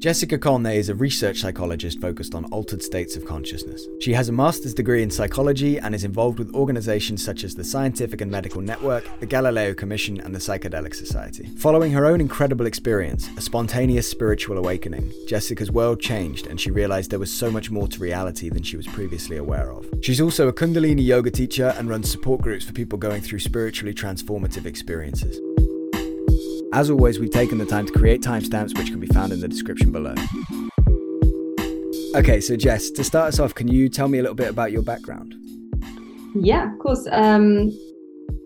Jessica Corneille is a research psychologist focused on altered states of consciousness. She has a master's degree in psychology and is involved with organizations such as the Scientific and Medical Network, the Galileo Commission, and the Psychedelic Society. Following her own incredible experience, a spontaneous spiritual awakening, Jessica's world changed and she realized there was so much more to reality than she was previously aware of. She's also a Kundalini yoga teacher and runs support groups for people going through spiritually transformative experiences. As always, we've taken the time to create timestamps which can be found in the description below. Okay, so Jess, to start us off, can you tell me a little bit about your background? Yeah, of course. Um,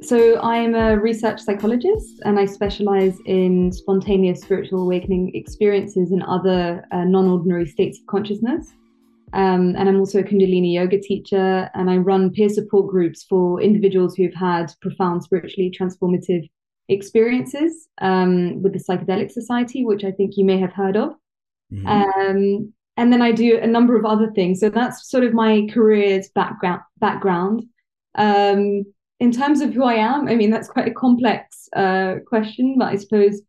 so I'm a research psychologist and I specialize in spontaneous spiritual awakening experiences and other uh, non ordinary states of consciousness. Um, and I'm also a Kundalini yoga teacher and I run peer support groups for individuals who've had profound spiritually transformative experiences um, with the Psychedelic Society, which I think you may have heard of. Mm-hmm. Um, and then I do a number of other things. So that's sort of my career's background. Background. Um, in terms of who I am, I mean that's quite a complex uh, question, but I suppose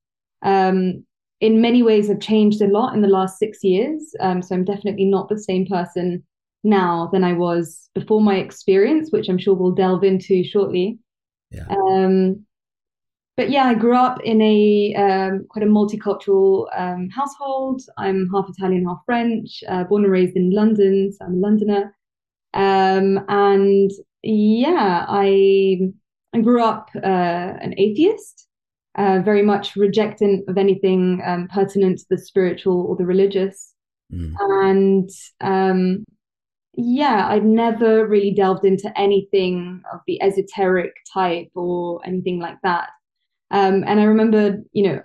um, in many ways I've changed a lot in the last six years. Um, so I'm definitely not the same person now than I was before my experience, which I'm sure we'll delve into shortly. Yeah. Um, but yeah, I grew up in a um, quite a multicultural um, household. I'm half Italian, half French. Uh, born and raised in London, so I'm a Londoner. Um, and yeah, I I grew up uh, an atheist, uh, very much rejectant of anything um, pertinent to the spiritual or the religious. Mm. And um, yeah, I'd never really delved into anything of the esoteric type or anything like that. Um, and I remember, you know,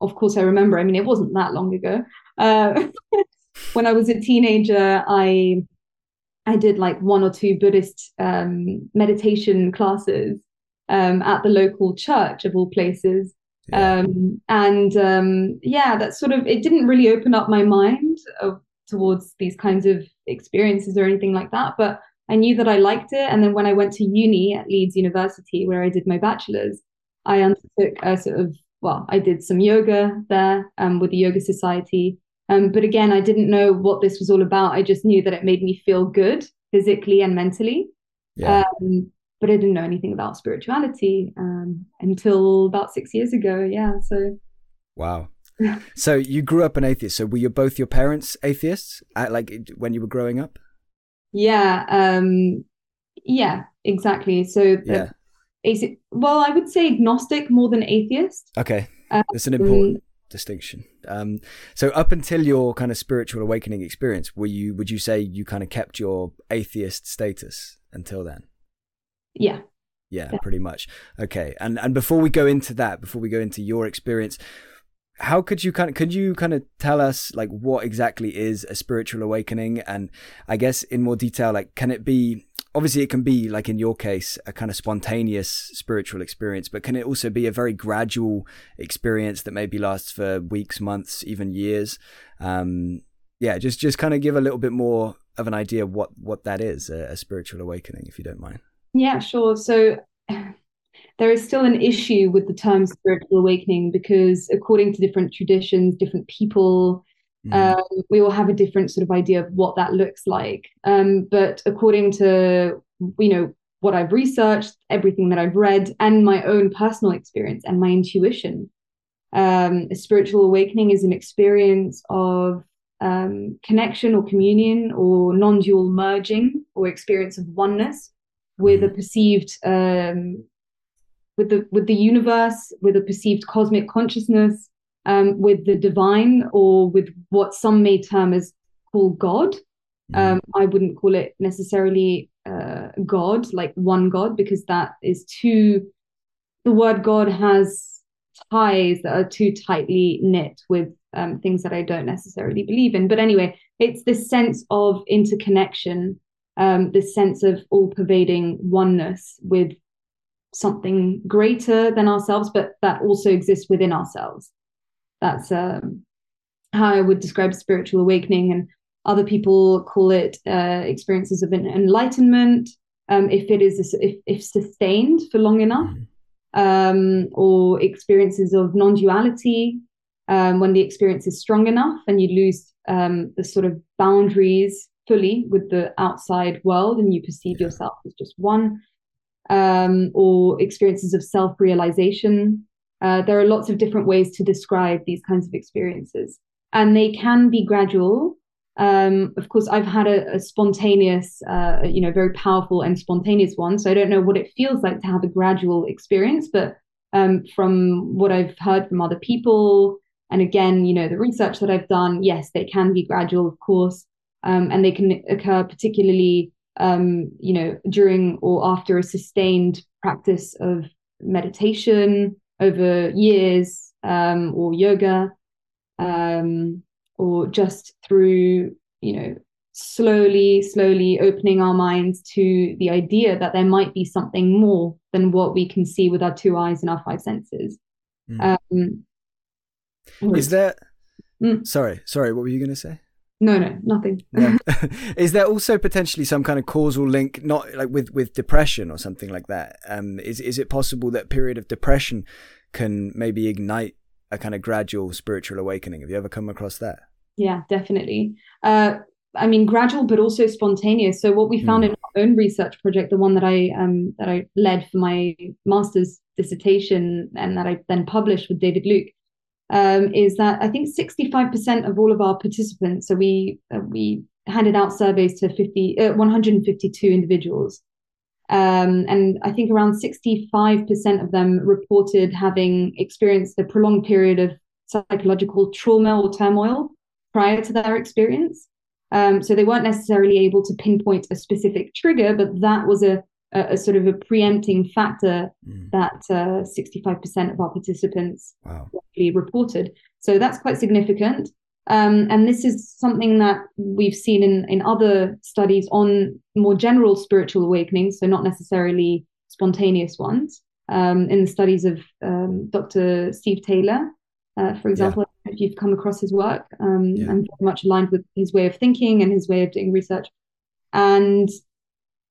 of course, I remember. I mean, it wasn't that long ago. Uh, when I was a teenager, I I did like one or two Buddhist um, meditation classes um, at the local church of all places. Yeah. Um, and um, yeah, that sort of it didn't really open up my mind of, towards these kinds of experiences or anything like that. But I knew that I liked it. And then when I went to uni at Leeds University, where I did my bachelor's, I undertook a sort of well, I did some yoga there um, with the Yoga Society. Um, but again, I didn't know what this was all about. I just knew that it made me feel good physically and mentally. Yeah. Um, but I didn't know anything about spirituality um, until about six years ago. Yeah. So. Wow. so you grew up an atheist. So were you both your parents atheists? At, like when you were growing up? Yeah. Um, yeah. Exactly. So the, yeah well, I would say agnostic more than atheist. Okay, that's an important um, distinction. Um, so up until your kind of spiritual awakening experience, were you would you say you kind of kept your atheist status until then? Yeah. Yeah, yeah. pretty much. Okay, and and before we go into that, before we go into your experience, how could you kind of could you kind of tell us like what exactly is a spiritual awakening and i guess in more detail like can it be obviously it can be like in your case a kind of spontaneous spiritual experience but can it also be a very gradual experience that maybe lasts for weeks months even years? Um, yeah just just kind of give a little bit more of an idea what what that is a, a spiritual awakening if you don't mind. Yeah sure. So there is still an issue with the term spiritual awakening because according to different traditions different people Mm. Um, we all have a different sort of idea of what that looks like. Um, but according to you know what I've researched, everything that I've read, and my own personal experience and my intuition, um, a spiritual awakening is an experience of um, connection or communion or non-dual merging or experience of oneness with a mm. perceived um, with the with the universe, with a perceived cosmic consciousness, um, with the divine or with what some may term as call God. Mm. Um, I wouldn't call it necessarily uh, God, like one God, because that is too, the word God has ties that are too tightly knit with um, things that I don't necessarily believe in. But anyway, it's this sense of interconnection, um, this sense of all pervading oneness with something greater than ourselves, but that also exists within ourselves. That's um, how I would describe spiritual awakening. And other people call it uh, experiences of enlightenment. Um, if it is if, if sustained for long enough, mm-hmm. um, or experiences of non-duality, um, when the experience is strong enough and you lose um, the sort of boundaries fully with the outside world and you perceive yourself as just one, um, or experiences of self realization. Uh, there are lots of different ways to describe these kinds of experiences, and they can be gradual. Um, of course, I've had a, a spontaneous, uh, you know, very powerful and spontaneous one. So I don't know what it feels like to have a gradual experience, but um, from what I've heard from other people, and again, you know, the research that I've done, yes, they can be gradual, of course, um, and they can occur particularly, um, you know, during or after a sustained practice of meditation over years um, or yoga, um, or just through, you know, slowly, slowly opening our minds to the idea that there might be something more than what we can see with our two eyes and our five senses. Mm. Um, is there? Mm. Sorry, sorry. What were you going to say? No, no, nothing. is there also potentially some kind of causal link, not like with with depression or something like that? Um, is is it possible that period of depression can maybe ignite a kind of gradual spiritual awakening? Have you ever come across that? Yeah, definitely. Uh, I mean, gradual, but also spontaneous. So what we found mm. in our own research project, the one that I um, that I led for my master's dissertation and that I then published with David Luke, um, is that I think 65% of all of our participants, so we uh, we handed out surveys to 50, uh, 152 individuals. Um, and I think around 65% of them reported having experienced a prolonged period of psychological trauma or turmoil prior to their experience. Um, so they weren't necessarily able to pinpoint a specific trigger, but that was a a, a sort of a preempting factor mm. that uh, 65% of our participants wow. reported. So that's quite significant. Um, and this is something that we've seen in, in other studies on more general spiritual awakenings, so not necessarily spontaneous ones. Um, in the studies of um, Dr. Steve Taylor, uh, for example, yeah. if you've come across his work, um, yeah. and very much aligned with his way of thinking and his way of doing research. And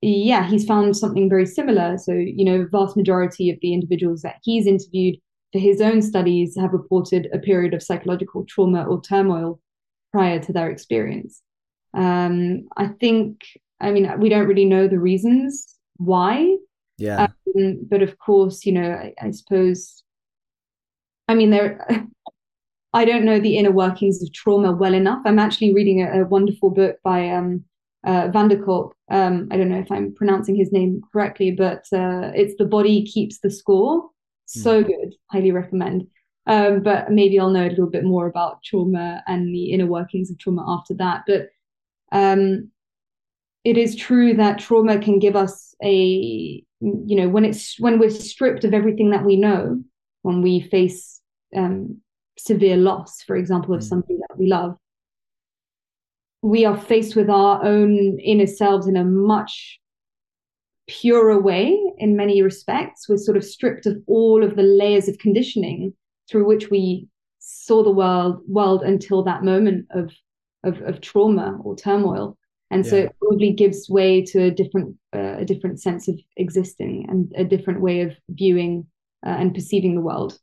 yeah, he's found something very similar. So, you know, vast majority of the individuals that he's interviewed for his own studies have reported a period of psychological trauma or turmoil prior to their experience. Um, I think, I mean, we don't really know the reasons why. Yeah. Um, but of course, you know, I, I suppose, I mean, there. I don't know the inner workings of trauma well enough. I'm actually reading a, a wonderful book by um, uh, van der Kolk. Um, I don't know if I'm pronouncing his name correctly, but uh, it's The Body Keeps the Score. So mm. good. Highly recommend. Um, but maybe I'll know a little bit more about trauma and the inner workings of trauma after that. But um, it is true that trauma can give us a, you know, when it's when we're stripped of everything that we know, when we face um, severe loss, for example, of mm. somebody that we love, we are faced with our own inner selves in a much purer way in many respects. We're sort of stripped of all of the layers of conditioning through which we saw the world world until that moment of of, of trauma or turmoil. And yeah. so it probably gives way to a different uh, a different sense of existing and a different way of viewing uh, and perceiving the world.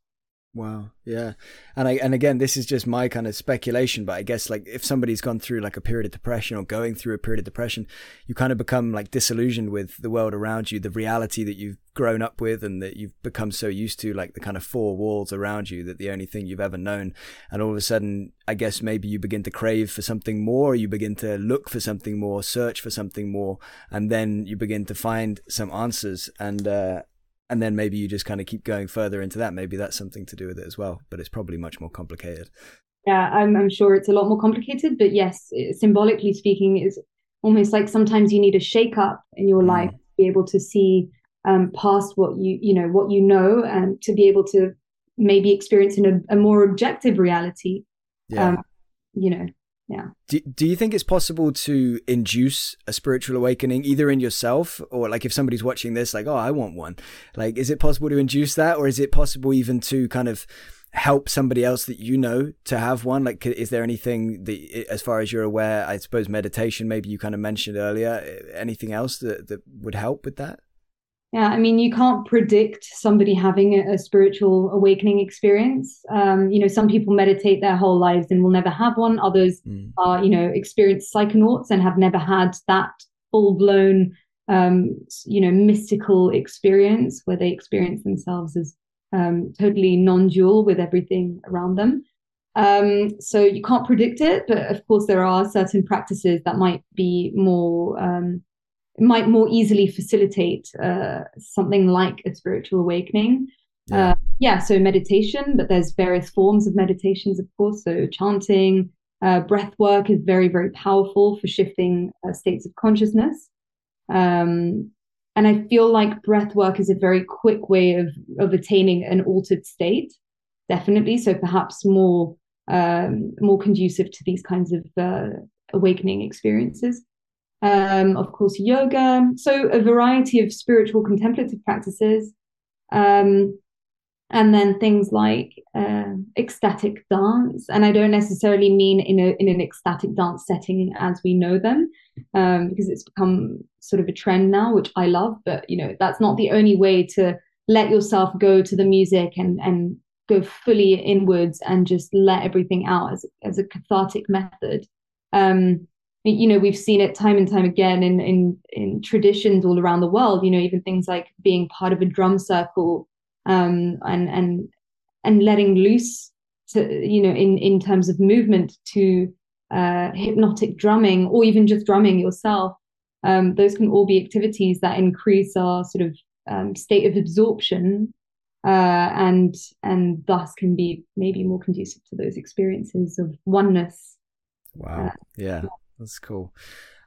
Wow. Yeah. And I and again this is just my kind of speculation, but I guess like if somebody's gone through like a period of depression or going through a period of depression, you kind of become like disillusioned with the world around you, the reality that you've grown up with and that you've become so used to like the kind of four walls around you that the only thing you've ever known and all of a sudden I guess maybe you begin to crave for something more, you begin to look for something more, search for something more, and then you begin to find some answers and uh and then maybe you just kind of keep going further into that. Maybe that's something to do with it as well, but it's probably much more complicated. Yeah, I'm, I'm sure it's a lot more complicated, but yes, symbolically speaking, is almost like sometimes you need a shake up in your mm. life to be able to see um, past what you you know what you know and to be able to maybe experience in a, a more objective reality. Yeah. Um, you know, yeah. Do, do you think it's possible to induce a spiritual awakening either in yourself or like if somebody's watching this like oh i want one. Like is it possible to induce that or is it possible even to kind of help somebody else that you know to have one? Like is there anything that as far as you're aware i suppose meditation maybe you kind of mentioned earlier anything else that, that would help with that Yeah, I mean, you can't predict somebody having a, a spiritual awakening experience. Um, you know, some people meditate their whole lives and will never have one. Others mm. are, you know, experienced psychonauts and have never had that full blown, um, you know, mystical experience where they experience themselves as um, totally non dual with everything around them. Um, so you can't predict it, but of course, there are certain practices that might be more might more easily facilitate uh, something like a spiritual awakening. Yeah. Uh, yeah, so meditation, but there's various forms of meditations, of course. So chanting, uh, breath work is very, very powerful for shifting uh, states of consciousness. Um, and I feel like breath work is a very quick way of, of attaining an altered state, definitely. So perhaps more um, more conducive to these kinds of uh, awakening experiences um, of course, yoga. So, a variety of spiritual contemplative practices. Um, and then things like uh, ecstatic dance. And I don't necessarily mean in, a, in an ecstatic dance setting as we know them, um, because it's become sort of a trend now, which I love. But, you know, that's not the only way to let yourself go to the music and, and go fully inwards and just let everything out as, as a cathartic method. Um, you know we've seen it time and time again in in in traditions all around the world you know even things like being part of a drum circle um and and and letting loose to you know in in terms of movement to uh hypnotic drumming or even just drumming yourself um those can all be activities that increase our sort of um, state of absorption uh and and thus can be maybe more conducive to those experiences of oneness. Wow. Uh, yeah that's cool.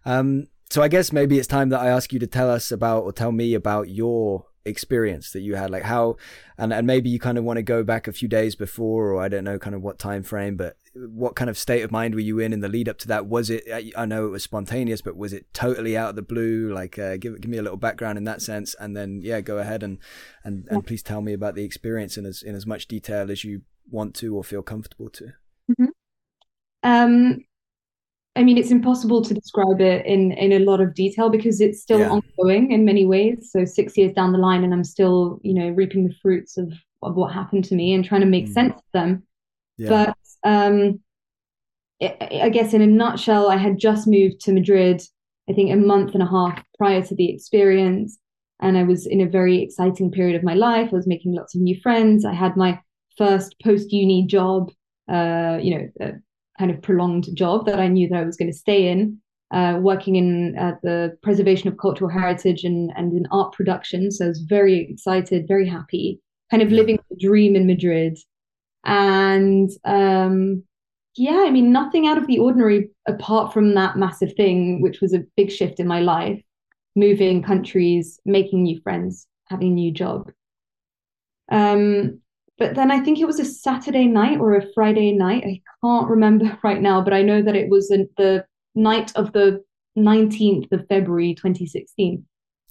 Um, so I guess maybe it's time that I ask you to tell us about or tell me about your experience that you had like how and, and maybe you kind of want to go back a few days before or i don't know kind of what time frame but what kind of state of mind were you in in the lead up to that was it i know it was spontaneous but was it totally out of the blue like uh, give, give me a little background in that sense and then yeah go ahead and and, and please tell me about the experience in as in as much detail as you want to or feel comfortable to mm-hmm. um I mean, it's impossible to describe it in in a lot of detail because it's still yeah. ongoing in many ways. So six years down the line, and I'm still, you know, reaping the fruits of of what happened to me and trying to make mm. sense of them. Yeah. But um, I guess in a nutshell, I had just moved to Madrid. I think a month and a half prior to the experience, and I was in a very exciting period of my life. I was making lots of new friends. I had my first post uni job. Uh, you know, uh, kind of prolonged job that I knew that I was going to stay in, uh, working in uh, the preservation of cultural heritage and, and in art production. So I was very excited, very happy, kind of living the dream in Madrid. And um, yeah, I mean, nothing out of the ordinary apart from that massive thing, which was a big shift in my life moving countries, making new friends, having a new job. Um, but then I think it was a Saturday night or a Friday night. I can't remember right now, but I know that it was the night of the 19th of February 2016.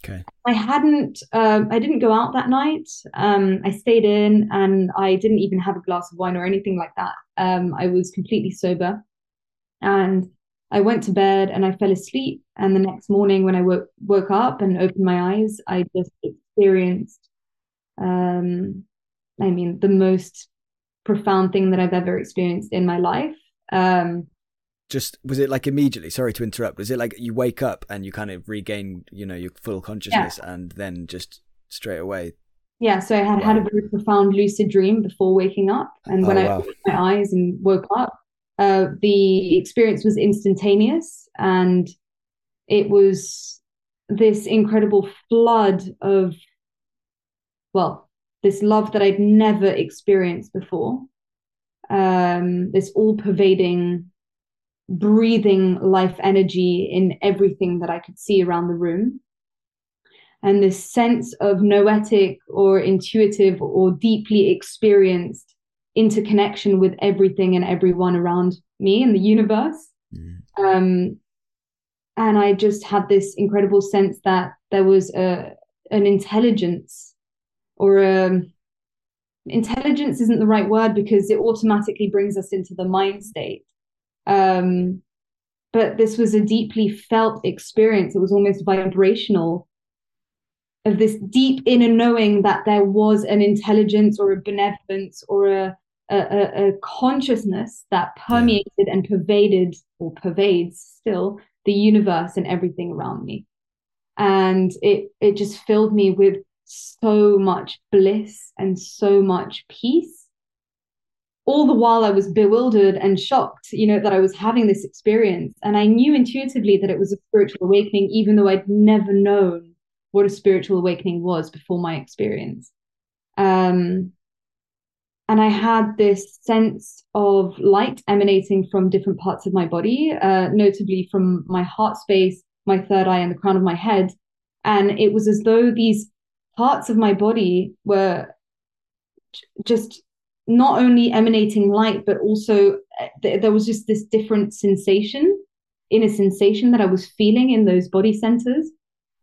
Okay. I hadn't, um, I didn't go out that night. Um, I stayed in and I didn't even have a glass of wine or anything like that. Um, I was completely sober. And I went to bed and I fell asleep. And the next morning, when I woke, woke up and opened my eyes, I just experienced um, I mean, the most profound thing that I've ever experienced in my life. Um, just was it like immediately? Sorry to interrupt. Was it like you wake up and you kind of regain, you know, your full consciousness, yeah. and then just straight away? Yeah. So I had wow. had a very profound lucid dream before waking up, and when oh, I opened my eyes and woke up, uh, the experience was instantaneous, and it was this incredible flood of, well, this love that I'd never experienced before. Um, this all pervading, breathing life energy in everything that I could see around the room. And this sense of noetic or intuitive or deeply experienced interconnection with everything and everyone around me in the universe. Mm. Um, and I just had this incredible sense that there was a an intelligence or um, intelligence isn't the right word because it automatically brings us into the mind state. Um, but this was a deeply felt experience. It was almost vibrational. of this deep inner knowing that there was an intelligence or a benevolence or a a, a consciousness that permeated and pervaded or pervades still the universe and everything around me and it it just filled me with so much bliss and so much peace all the while I was bewildered and shocked, you know, that I was having this experience. And I knew intuitively that it was a spiritual awakening, even though I'd never known what a spiritual awakening was before my experience. Um, and I had this sense of light emanating from different parts of my body, uh, notably from my heart space, my third eye, and the crown of my head. And it was as though these parts of my body were just not only emanating light, but also uh, th- there was just this different sensation, inner sensation that I was feeling in those body centers.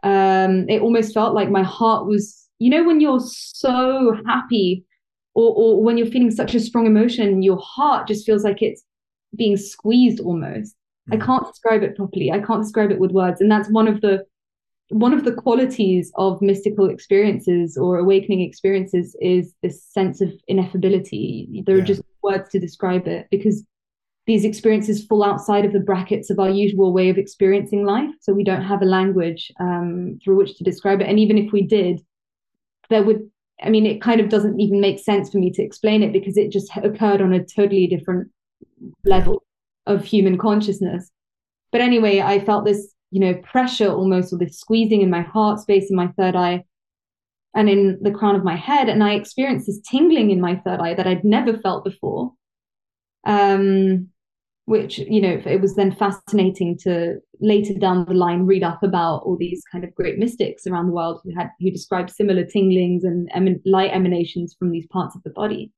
Um, it almost felt like my heart was, you know, when you're so happy or, or when you're feeling such a strong emotion, your heart just feels like it's being squeezed almost. I can't describe it properly. I can't describe it with words. And that's one of the one of the qualities of mystical experiences or awakening experiences is this sense of ineffability. There yeah. are just words to describe it because these experiences fall outside of the brackets of our usual way of experiencing life. So we don't have a language um, through which to describe it. And even if we did, there would, I mean, it kind of doesn't even make sense for me to explain it because it just occurred on a totally different level of human consciousness. But anyway, I felt this you know, pressure almost, or this squeezing in my heart space in my third eye and in the crown of my head. And I experienced this tingling in my third eye that I'd never felt before. Um, which, you know, it was then fascinating to later down the line read up about all these kind of great mystics around the world who had who described similar tinglings and emin- light emanations from these parts of the body.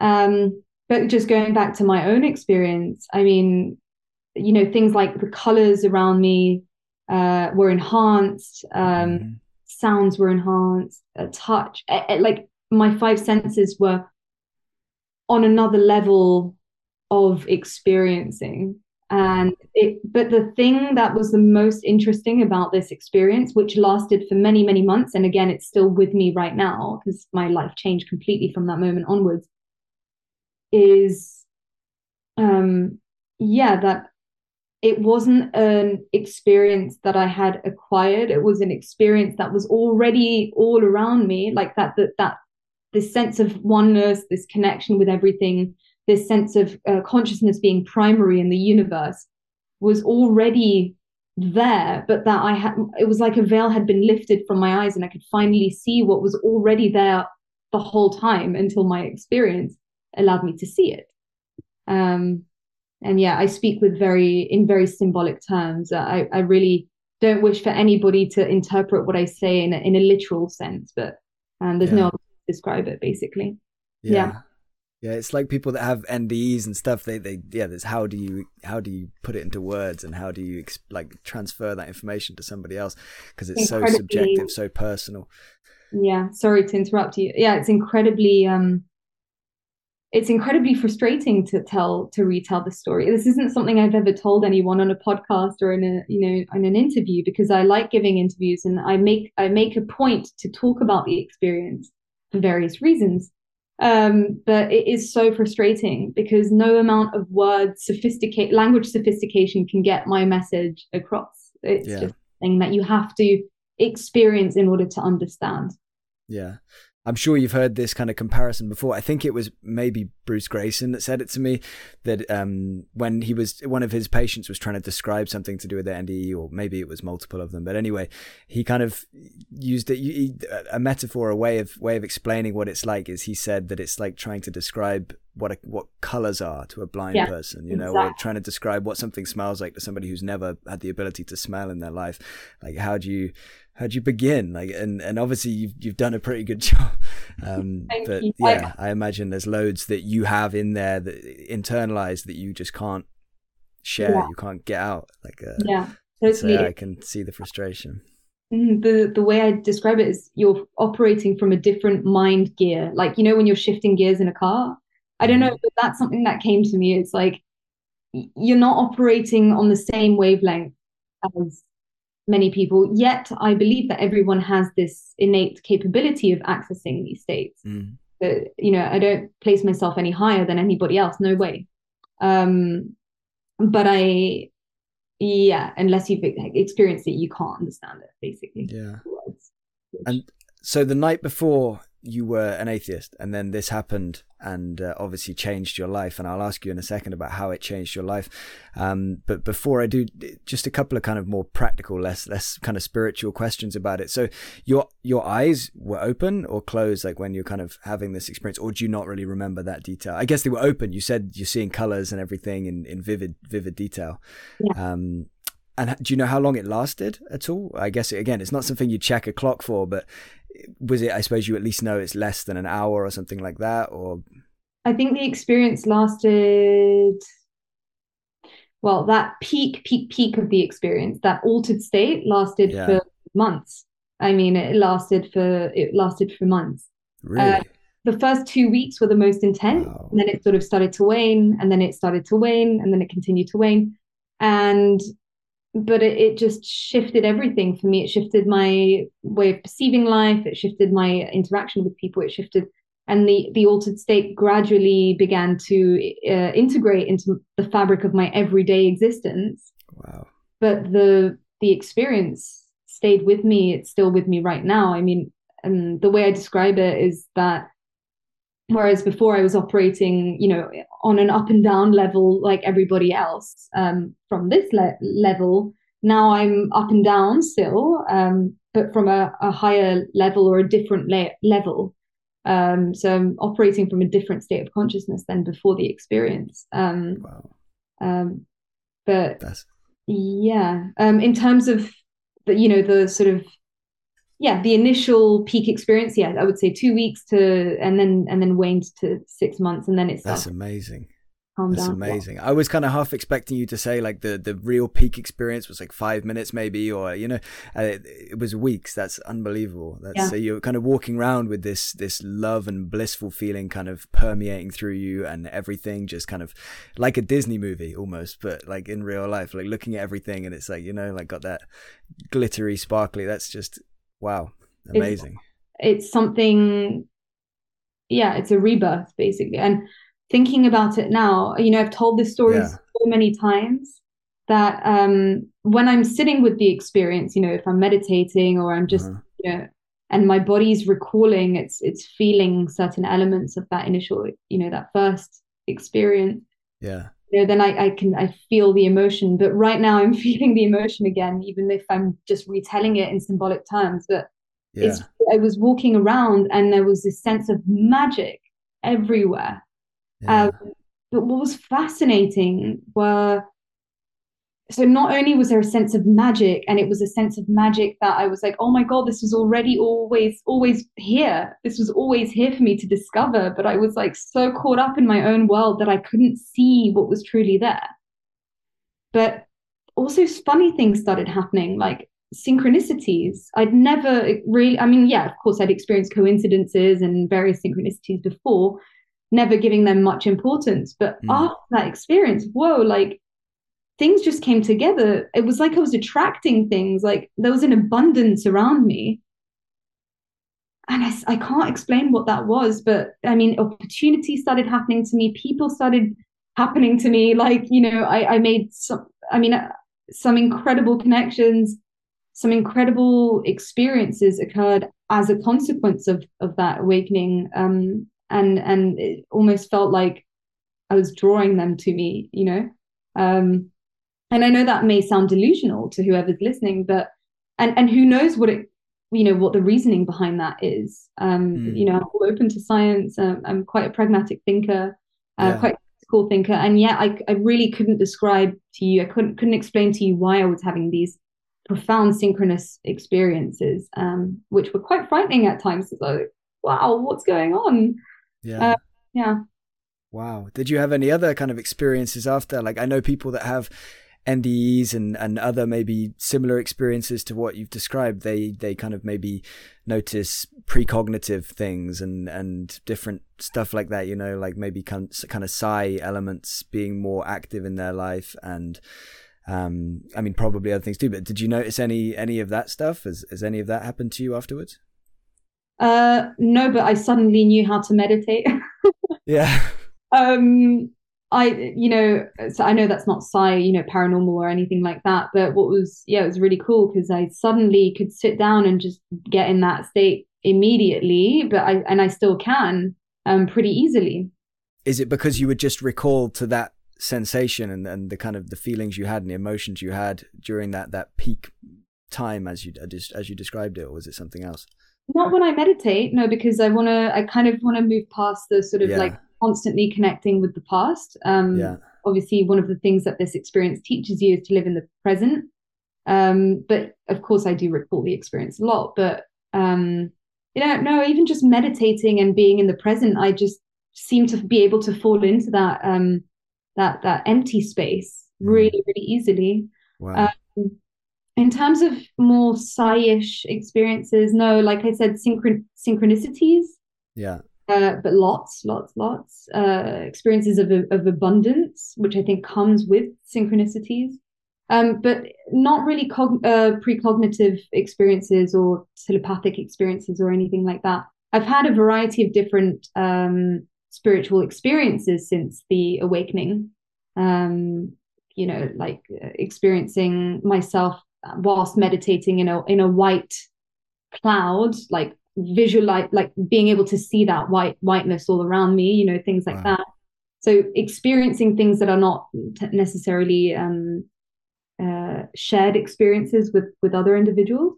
Um, but just going back to my own experience, I mean, you know things like the colors around me uh, were enhanced um, mm-hmm. sounds were enhanced uh, touch like my five senses were on another level of experiencing and it but the thing that was the most interesting about this experience which lasted for many many months and again it's still with me right now because my life changed completely from that moment onwards is um yeah that it wasn't an experience that I had acquired. It was an experience that was already all around me, like that, that, that this sense of oneness, this connection with everything, this sense of uh, consciousness being primary in the universe was already there, but that I had, it was like a veil had been lifted from my eyes and I could finally see what was already there the whole time until my experience allowed me to see it. Um, and yeah i speak with very in very symbolic terms i, I really don't wish for anybody to interpret what i say in a, in a literal sense but um, there's yeah. no other way to describe it basically yeah. yeah. yeah it's like people that have ndes and stuff they they yeah there's how do you how do you put it into words and how do you like transfer that information to somebody else because it's incredibly, so subjective so personal yeah sorry to interrupt you yeah it's incredibly um it's incredibly frustrating to tell to retell the story. This isn't something i've ever told anyone on a podcast or in a you know in an interview because i like giving interviews and i make i make a point to talk about the experience for various reasons. Um, but it is so frustrating because no amount of words sophisticate language sophistication can get my message across. It's yeah. just thing that you have to experience in order to understand. Yeah I'm sure you've heard this kind of comparison before. I think it was maybe Bruce Greyson that said it to me that um, when he was one of his patients was trying to describe something to do with the NDE, or maybe it was multiple of them. But anyway, he kind of used it a metaphor, a way of way of explaining what it's like. Is he said that it's like trying to describe what a, what colors are to a blind yeah, person, you know, exactly. or trying to describe what something smells like to somebody who's never had the ability to smell in their life. Like, how do you how do you begin? Like, and and obviously you've you've done a pretty good job. Um, but you. yeah, I, I imagine there's loads that you have in there that internalized that you just can't share. Yeah. You can't get out. Like, uh, yeah, totally. So I can see the frustration. Mm, the the way I describe it is you're operating from a different mind gear. Like you know when you're shifting gears in a car. I don't know, mm-hmm. but that's something that came to me. It's like you're not operating on the same wavelength as many people. Yet I believe that everyone has this innate capability of accessing these states. Mm. But, you know, I don't place myself any higher than anybody else. No way. Um, but I, yeah, unless you've experienced it, you can't understand it. Basically. Yeah. And so the night before you were an atheist and then this happened and uh, obviously changed your life and i'll ask you in a second about how it changed your life. Um, but before i do just a couple of kind of more practical less less kind of spiritual questions about it. So your your eyes were open or closed like when you're kind of having this experience or do you not really remember that detail? I guess they were open. You said you're seeing colors and everything in, in vivid vivid detail. Yeah. um, and do you know how long it lasted at all? I guess again, it's not something you check a clock for, but was it? I suppose you at least know it's less than an hour or something like that, or. I think the experience lasted. Well, that peak, peak, peak of the experience, that altered state, lasted yeah. for months. I mean, it lasted for it lasted for months. Really. Uh, the first two weeks were the most intense, wow. and then it sort of started to wane, and then it started to wane, and then it continued to wane, and but it, it, just shifted everything for me. It shifted my way of perceiving life. It shifted my interaction with people. It shifted, and the the altered state gradually began to uh, integrate into the fabric of my everyday existence. Wow! But the the experience stayed with me. It's still with me right now. I mean, and the way I describe it is that whereas before I was operating, you know, on an up and down level like everybody else um, from this le- level. Now I'm up and down still, um, but from a, a, higher level or a different le- level. Um, so I'm operating from a different state of consciousness than before the experience. Um, wow. Um, but That's... yeah, um, in terms of the, you know, the sort of yeah, the initial peak experience, yeah, I would say two weeks to, and then and then waned to six months, and then it's that's amazing. That's down. amazing. Yeah. I was kind of half expecting you to say like the the real peak experience was like five minutes maybe, or you know, uh, it, it, was weeks. That's unbelievable. That's yeah. so you're kind of walking around with this this love and blissful feeling kind of permeating through you, and everything just kind of like a Disney movie almost, but like in real life, like looking at everything, and it's like you know, like got that glittery, sparkly. That's just Wow. Amazing. It's, it's something, yeah, it's a rebirth basically. And thinking about it now, you know, I've told this story yeah. so many times that um, when I'm sitting with the experience, you know, if I'm meditating or I'm just, uh-huh. you know, and my body's recalling, it's it's feeling certain elements of that initial, you know, that first experience. Yeah you know, then I, I can I feel the emotion. But right now I'm feeling the emotion again, even if I'm just retelling it in symbolic terms. But yeah. it's I was walking around and there was this sense of magic everywhere. Yeah. Um, but what was fascinating were so not only was there a sense of magic and it was a sense of magic that i was like oh my god this was already always always here. This was always here for me to discover. But i was like so caught up in my own world that i couldn't see what was truly there. But also funny things started happening like synchronicities. I'd never really i mean yeah of course i'd experienced coincidences and various synchronicities before never giving them much importance. But mm. after that experience whoa like things just came together. It was like I was attracting things, like there was an abundance around me. And I, I can't explain what that was, but I mean, opportunities started happening to me, people started happening to me. Like, you know, I, I made some, I mean, uh, some incredible connections, some incredible experiences occurred as a consequence of, of that awakening. Um, and, and it almost felt like I was drawing them to me, you know? Um, and i know that may sound delusional to whoever's listening but and and who knows what it you know what the reasoning behind that is. Um mm. you know i'm open to science. Um, i'm quite a pragmatic thinker uh, yeah. quite a cool thinker. And yet I, I really couldn't describe to you i couldn't couldn't explain to you why i was having these profound synchronous experiences um which were quite frightening at times. It's like wow what's going on? Yeah. Uh, yeah. Wow. Did you have any other kind of experiences after? Like i know people that have NDEs and, and other maybe similar experiences to what you've described, they they kind of maybe notice precognitive things and and different stuff like that. You know, like maybe kind kind of psi elements being more active in their life and Um, I mean, probably other things too. But did you notice any any of that stuff? Has has any of that happened to you afterwards? Uh, no, but I suddenly knew how to meditate. yeah. Um, I, you know, so I know that's not psi, you know, paranormal or anything like that. But what was, yeah, it was really cool because I suddenly could sit down and just get in that state immediately. But I, and I still can, um, pretty easily. Is it because you were just recalled to that sensation and, and the kind of the feelings you had and the emotions you had during that that peak time as you as you described it, or was it something else? Not when I meditate, no, because I want to. I kind of want to move past the sort of yeah. like constantly connecting with the past. Um, yeah. Obviously, one of the things that this experience teaches you is to live in the present. Um, but of course, I do recall the experience a lot. But um, you know, no, even just meditating and being in the present, I just seem to be able to fall into that um, that that empty space mm. really, really easily. Wow. Um, in terms of more psi-ish experiences, no, like I said, synchron- synchronicities. Yeah uh, but lots, lots, lots uh, experiences of, of abundance, which I think comes with synchronicities. Um, but not really cog- uh, precognitive experiences or telepathic experiences or anything like that. I've had a variety of different um, spiritual experiences since the awakening. Um, you know, like uh, experiencing myself whilst meditating in a in a white cloud, like visualize like being able to see that white whiteness all around me you know things like wow. that. So experiencing things that are not necessarily um, uh, shared experiences with with other individuals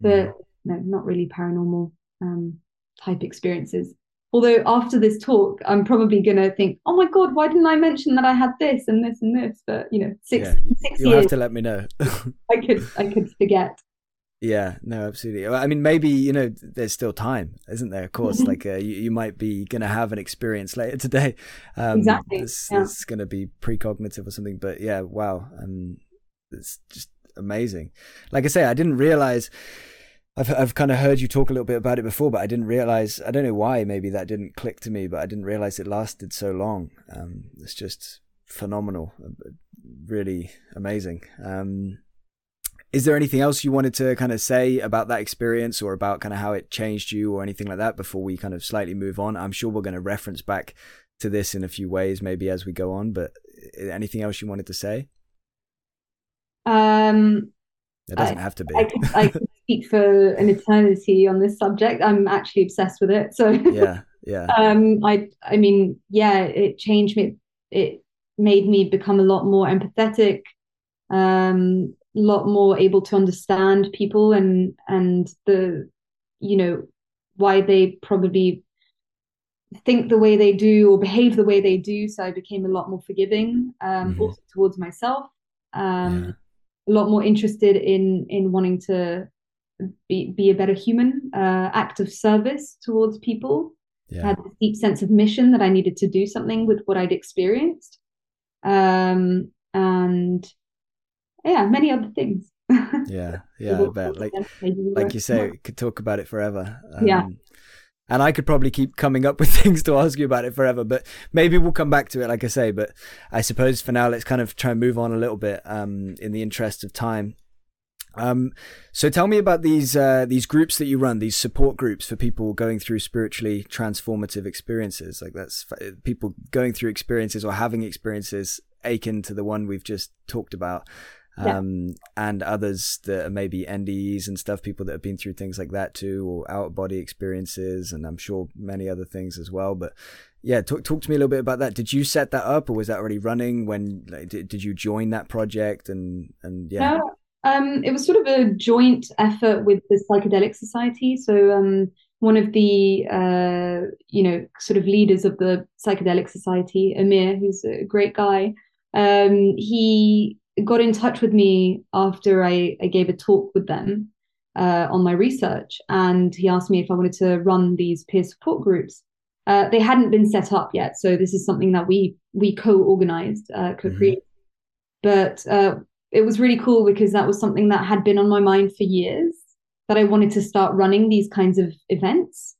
but mm. no not really paranormal um, type experiences. Although after this talk i'm probably going to think oh my god why didn't i mention that i had this and this and this? But you know six yeah, six you'll years. have to let me know. I could i could forget yeah, no, absolutely. I mean, maybe you know, there's still time, isn't there? Of course, mm-hmm. like uh, you, you might be going to have an experience later today. Um, exactly. It's, yeah. going to be precognitive or something. But yeah, wow, um, it's just amazing. Like I say, I didn't realize. I've I've kind of heard you talk a little bit about it before, but I didn't realize. I don't know why. Maybe that didn't click to me, but I didn't realize it lasted so long. Um, it's just phenomenal, uh, really amazing. Um, is there anything else you wanted to kind of say about that experience or about kind of how it changed you or anything like that before we kind of slightly move on? I'm sure we're going to reference back to this in a few ways maybe as we go on, but anything else you wanted to say? Um, it doesn't I, have to be. I could, I could speak for an eternity on this subject. I'm actually obsessed with it. So yeah, yeah. Um, I, I mean, yeah, it changed me. It made me become a lot more empathetic. Um, lot more able to understand people and and the you know why they probably think the way they do or behave the way they do so i became a lot more forgiving um, mm-hmm. also towards myself um, yeah. a lot more interested in in wanting to be, be a better human uh, act of service towards people yeah. I had a deep sense of mission that i needed to do something with what i'd experienced um, and yeah, many other things. yeah, yeah, I bet. Like, like you say, could talk about it forever. Um, yeah. And I could probably keep coming up with things to ask you about it forever, but maybe we'll come back to it, like I say. But I suppose for now, let's kind of try and move on a little bit um, in the interest of time. Um, so tell me about these uh, these groups that you run, these support groups for people going through spiritually transformative experiences. Like that's people going through experiences or having experiences akin to the one we've just talked about um, yeah. and others that are maybe NDEs and stuff, people that have been through things like that too, or out of body experiences, and I'm sure many other things as well. But yeah, talk talk to me a little bit about that. Did you set that up, or was that already running? When like, did did you join that project? And and yeah. No, um, it was sort of a joint effort with the Psychedelic Society. So um, one of the uh, you know sort of leaders of the Psychedelic Society, Amir, who's a great guy. Um, he got in touch with me after I, I gave a talk with them uh, on my research, and he asked me if I wanted to run these peer support groups. Uh, they hadn't been set up yet, so this is something that we we co-organized, uh, co-created. Mm-hmm. But uh, it was really cool because that was something that had been on my mind for years. That I wanted to start running these kinds of events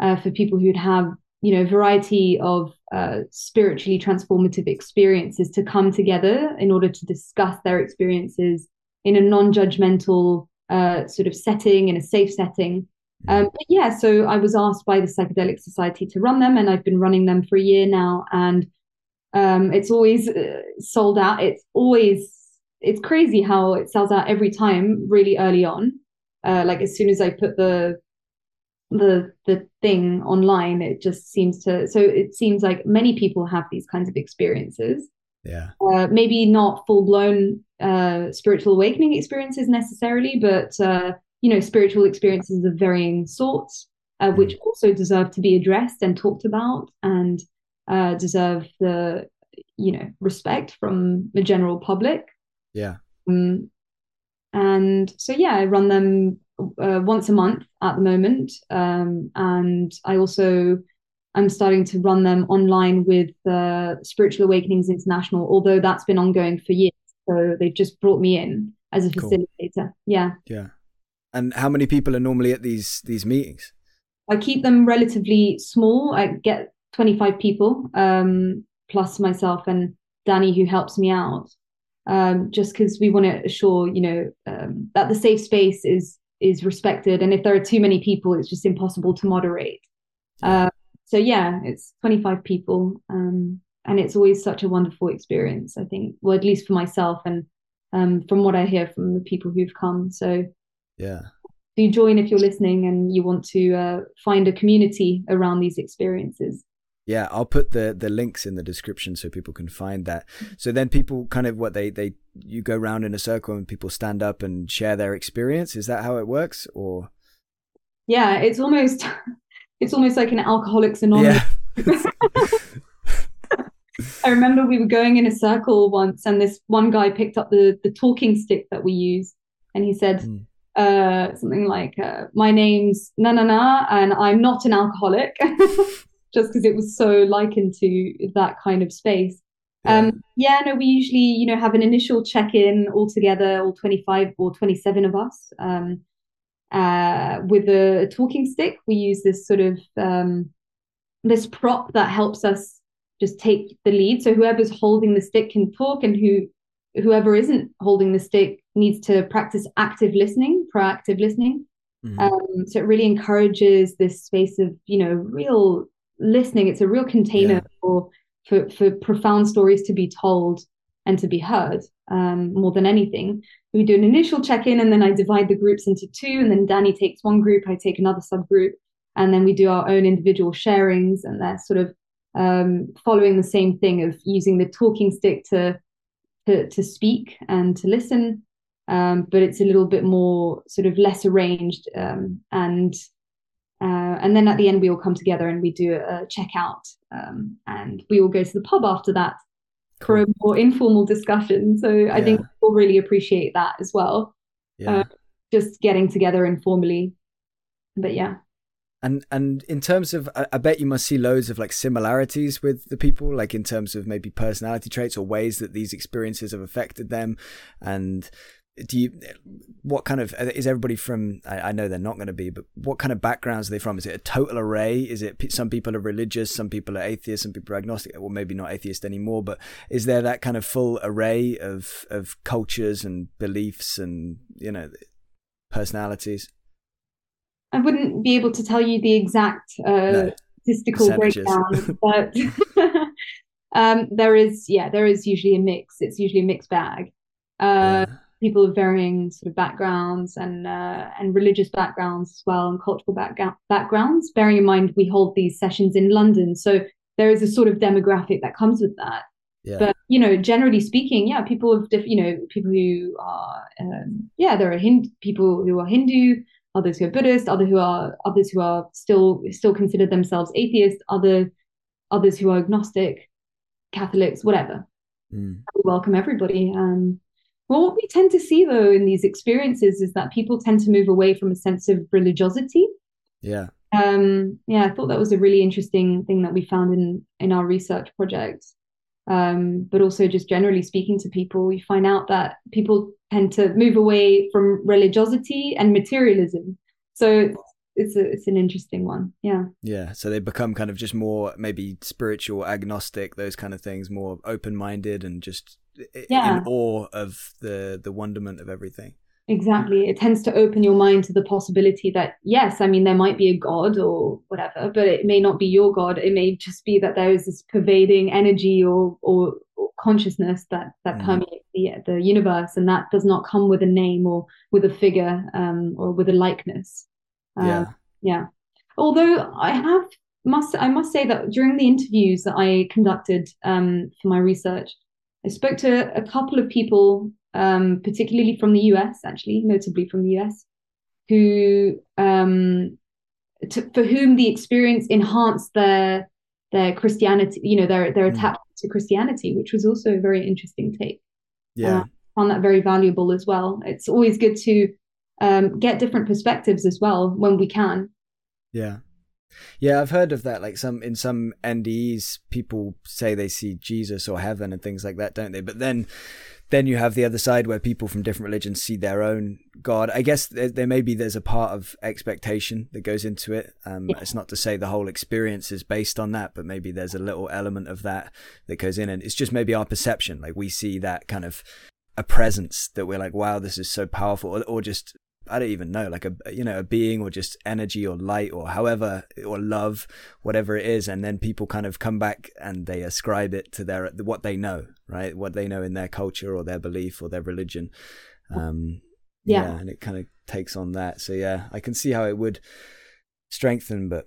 uh, for people who'd have you know variety of uh, spiritually transformative experiences to come together in order to discuss their experiences in a non-judgmental uh, sort of setting in a safe setting. Mm. um, but yeah so i was asked by the psychedelic society to run them and i've been running them for a year now and um, it's always uh, sold out. It's always it's crazy how it sells out every time really early on. Uh, like as soon as i put the the the thing online it just seems to so it seems like many people have these kinds of experiences. Yeah. Uh, maybe not full blown uh, spiritual awakening experiences necessarily but uh, you know spiritual experiences of varying sorts uh, mm. which also deserve to be addressed and talked about and uh, deserve the you know respect from the general public. Yeah. Um, and so yeah i run them uh, once a month at the moment, um, and I also I'm starting to run them online with uh, Spiritual Awakenings International, although that's been ongoing for years. So they've just brought me in as a facilitator. Cool. Yeah. Yeah. And how many people are normally at these these meetings? I keep them relatively small. I get 25 people, um, plus myself and Danny, who helps me out. Um, just because we want to assure, you know, um, that the safe space is is respected. And if there are too many people it's just impossible to moderate. Uh, so yeah it's 25 people um, and it's always such a wonderful experience i think. Well at least for myself and um, from what i hear from the people who've come. So yeah. do join if you're listening and you want to uh, find a community around these experiences. Yeah, I'll put the the links in the description so people can find that. So then people kind of what they they you go round in a circle and people stand up and share their experience. Is that how it works or Yeah, it's almost it's almost like an alcoholics anonymous. Yeah. I remember we were going in a circle once and this one guy picked up the the talking stick that we use and he said mm. uh, something like uh, my name's na na na and I'm not an alcoholic just because it was so likened to that kind of space. Yeah. Um, yeah, no, we usually, you know, have an initial check-in all together, all 25 or 27 of us, um, uh, with a, talking stick. We use this sort of um, this prop that helps us just take the lead. So whoever's holding the stick can talk, and who whoever isn't holding the stick needs to practice active listening, proactive listening. Mm-hmm. Um, so it really encourages this space of, you know, real listening it's a real container yeah. for, for for profound stories to be told and to be heard um, more than anything. We do an initial check-in and then i divide the groups into two and then danny takes one group i take another subgroup. And then we do our own individual sharings and they're sort of um, following the same thing of using the talking stick to to, to speak and to listen. Um, but it's a little bit more sort of less arranged um, and uh, and then at the end, we all come together and we do a checkout, um, and we all go to the pub after that for a more informal discussion. So yeah. I think people really appreciate that as well. Yeah. Uh, just getting together informally. But yeah. And and in terms of, I, I bet you must see loads of like similarities with the people, like in terms of maybe personality traits or ways that these experiences have affected them, and do you what kind of is everybody from I, I know they're not going to be but what kind of backgrounds are they from? Is it a total array? Is it some people are religious some people are atheists some people are agnostic? Well maybe not atheist anymore but is there that kind of full array of of cultures and beliefs and you know personalities? I wouldn't be able to tell you the exact uh, no. statistical breakdown but um, there is yeah there is usually a mix. It's usually a mixed bag. Uh, yeah people of varying sort of backgrounds and uh, and religious backgrounds as well and cultural back- backgrounds. Bearing in mind we hold these sessions in London, so there is a sort of demographic that comes with that. Yeah. But you know, generally speaking, yeah, people of diff- you know people who are um, yeah, there are Hindu people who are Hindu, others who are Buddhist, other who are others who are still still consider themselves atheist, other others who are agnostic, Catholics, whatever. Mm. We welcome everybody. Um, well, what we tend to see though in these experiences is that people tend to move away from a sense of religiosity. Yeah. Um, yeah, I thought that was a really interesting thing that we found in in our research project. Um, but also just generally speaking to people, we find out that people tend to move away from religiosity and materialism. So it's a, it's an interesting one. Yeah. Yeah. So they become kind of just more maybe spiritual, agnostic, those kind of things, more open minded and just yeah. in awe of the the wonderment of everything. Exactly. It tends to open your mind to the possibility that, yes, I mean, there might be a God or whatever, but it may not be your God. It may just be that there is this pervading energy or, or, or consciousness that, that mm. permeates the, the universe. And that does not come with a name or with a figure um, or with a likeness. Uh, yeah. Yeah. Although I have, must, I must say that during the interviews that I conducted um, for my research, I spoke to a couple of people um, particularly from the US, actually, notably from the US, who um, to, for whom the experience enhanced their their Christianity, you know, their their mm. attachment to Christianity, which was also a very interesting take. Yeah, uh, found that very valuable as well. It's always good to um, get different perspectives as well when we can. Yeah. Yeah, I've heard of that. Like some in some NDEs, people say they see Jesus or heaven and things like that, don't they? But then then you have the other side where people from different religions see their own god i guess there, there maybe there's a part of expectation that goes into it um, yeah. it's not to say the whole experience is based on that but maybe there's a little element of that that goes in and it's just maybe our perception like we see that kind of a presence that we're like wow this is so powerful or, or just I don't even know, like a you know a being or just energy or light or however or love, whatever it is, and then people kind of come back and they ascribe it to their what they know, right? What they know in their culture or their belief or their religion. Um, yeah. yeah, and it kind of takes on that. So yeah, I can see how it would strengthen, but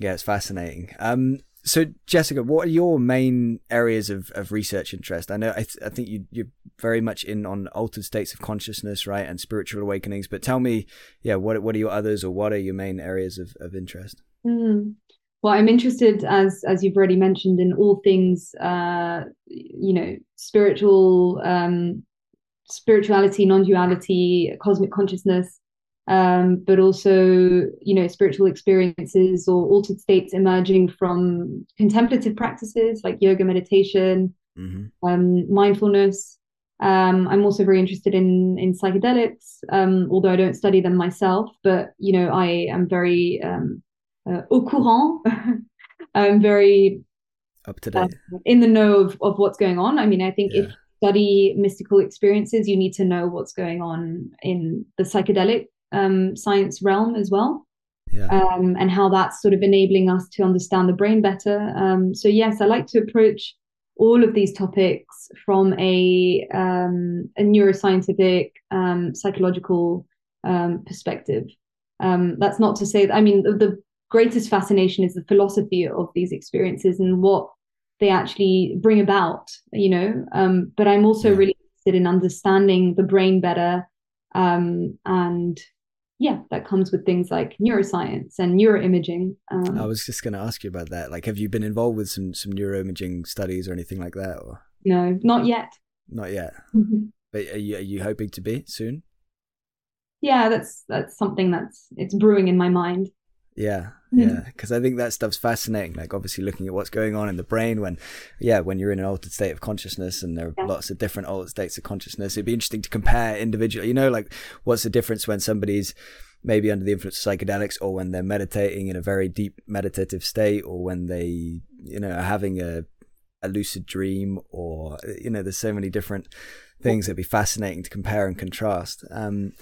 yeah, it's fascinating. Um, so Jessica, what are your main areas of, of research interest? I know I, th- I think you you're very much in on altered states of consciousness, right, and spiritual awakenings. But tell me, yeah, what what are your others, or what are your main areas of, of interest? Mm. Well, I'm interested, as as you've already mentioned, in all things, uh, you know, spiritual, um, spirituality, non-duality, cosmic consciousness, um, but also you know spiritual experiences or altered states emerging from contemplative practices like yoga meditation mm-hmm. um, mindfulness um, i'm also very interested in in psychedelics um, although i don't study them myself but you know i am very um, uh, au courant i'm very up to date uh, in the know of, of what's going on i mean i think yeah. if study mystical experiences you need to know what's going on in the psychedelic um, science realm as well. Yeah. Um, and how that's sort of enabling us to understand the brain better. Um, so yes, I like to approach all of these topics from a, um, a neuroscientific, um, psychological um, perspective. that's not to say that, I mean, the, the greatest fascination is the philosophy of these experiences and what they actually bring about, you know. Um, but I'm also yeah. really interested in understanding the brain better um, and yeah, that comes with things like neuroscience and neuroimaging. Um, I was just going to ask you about that. Like, have you been involved with some some neuroimaging studies or anything like that? Or no, not yet. Not yet. Mm-hmm. But are you are you hoping to be soon? Yeah, that's that's something that's it's brewing in my mind. Yeah, yeah, because I think that stuff's fascinating. Like obviously looking at what's going on in the brain when, yeah, when you're in an altered state of consciousness, and there are yeah. lots of different altered states of consciousness. It'd be interesting to compare individually. You know, like what's the difference when somebody's maybe under the influence of psychedelics, or when they're meditating in a very deep meditative state, or when they, you know, are having a a lucid dream, or you know, there's so many different things that'd be fascinating to compare and contrast. Um,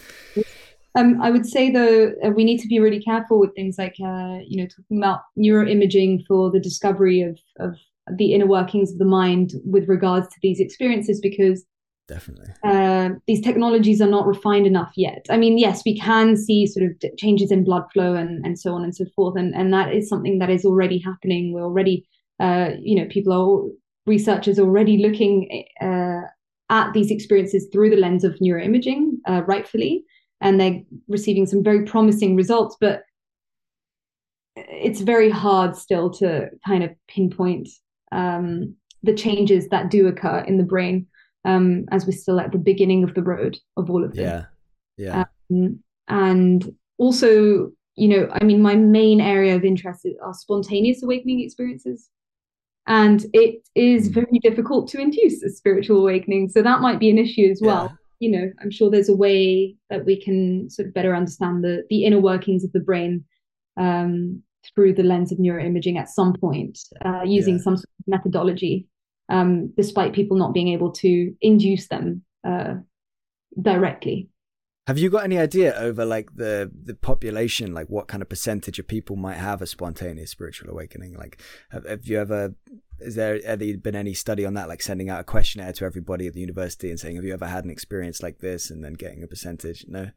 um, I would say though uh, we need to be really careful with things like uh, you know talking about neuroimaging for the discovery of of the inner workings of the mind with regards to these experiences because definitely uh, these technologies are not refined enough yet. I mean, yes, we can see sort of changes in blood flow and and so on and so forth, and and that is something that is already happening. We're already uh, you know people are researchers already looking uh, at these experiences through the lens of neuroimaging, uh, rightfully and they're receiving some very promising results but it's very hard still to kind of pinpoint um, the changes that do occur in the brain um, as we're still at the beginning of the road of all of this. Yeah, yeah. Um, and also, you know, I mean, my main area of interest are spontaneous awakening experiences. And it is hmm. very difficult to induce a spiritual awakening. So that might be an issue as well you know, I'm sure there's a way that we can sort of better understand the the inner workings of the brain um, through the lens of neuroimaging at some point uh, using yeah. some sort of methodology, um, despite people not being able to induce them uh, directly. Have you got any idea over like the the population, like what kind of percentage of people might have a spontaneous spiritual awakening? Like, have, have you ever is there ever been any study on that, like sending out a questionnaire to everybody at the university and saying, "Have you ever had an experience like this?" and then getting a percentage? No.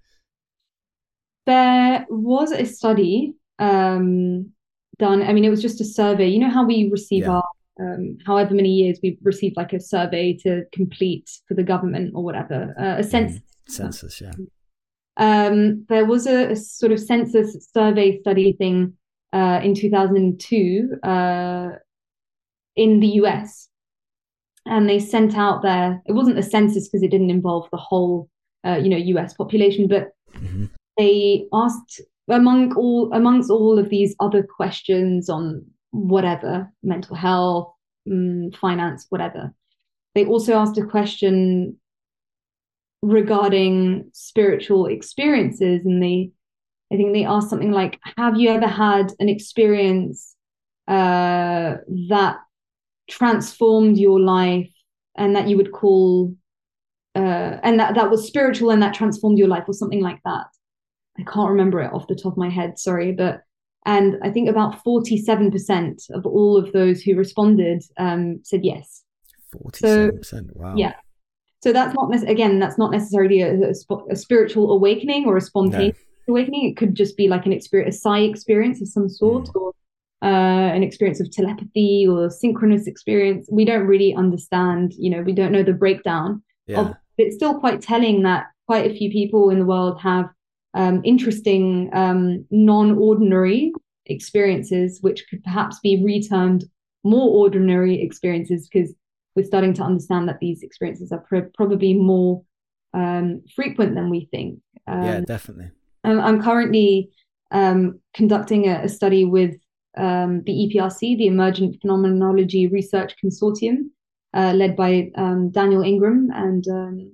There was a study um, done. I mean, it was just a survey. You know how we receive yeah. our um, however many years we've received like a survey to complete for the government or whatever, uh, a census. Mm, census, yeah. Um, there was a, a, sort of census survey study thing uh, in 2002 uh, in the US. And they sent out there, it wasn't a census because it didn't involve the whole, uh, you know, US population, but mm-hmm. they asked among all amongst all of these other questions on whatever mental health um, finance whatever they also asked a question regarding spiritual experiences and they i think they asked something like have you ever had an experience uh, that transformed your life and that you would call uh, and that that was spiritual and that transformed your life or something like that I can't remember it off the top of my head, sorry, but and I think about 47% of all of those who responded um, said yes. 47%, so, wow. Yeah. So that's not, again, that's not necessarily a, a, a spiritual awakening or a spontaneous no. awakening. It could just be like an experience, a psi experience of some sort, mm. or uh, an experience of telepathy or synchronous experience. We don't really understand, you know, we don't know the breakdown. Yeah. Of, it's still quite telling that quite a few people in the world have um, interesting, um, non ordinary experiences, which could perhaps be retermed more ordinary experiences because we're starting to understand that these experiences are pr- probably more um, frequent than we think. yeah, um, definitely. I'm currently um, conducting a, a, study with um, the EPRC, the Emergent Phenomenology Research Consortium, uh, led by Daniel Ingram, and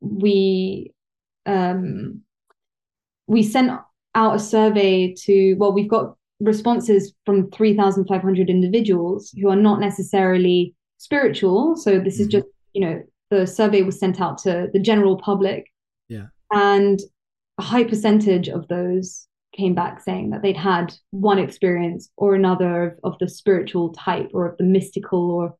we um, we sent out a survey to well we've got responses from 3500 individuals who are not necessarily spiritual. So this is mm-hmm. just you know the survey was sent out to the general public. Yeah. And a high percentage of those came back saying that they'd had one experience or another of, of the spiritual type or of the mystical or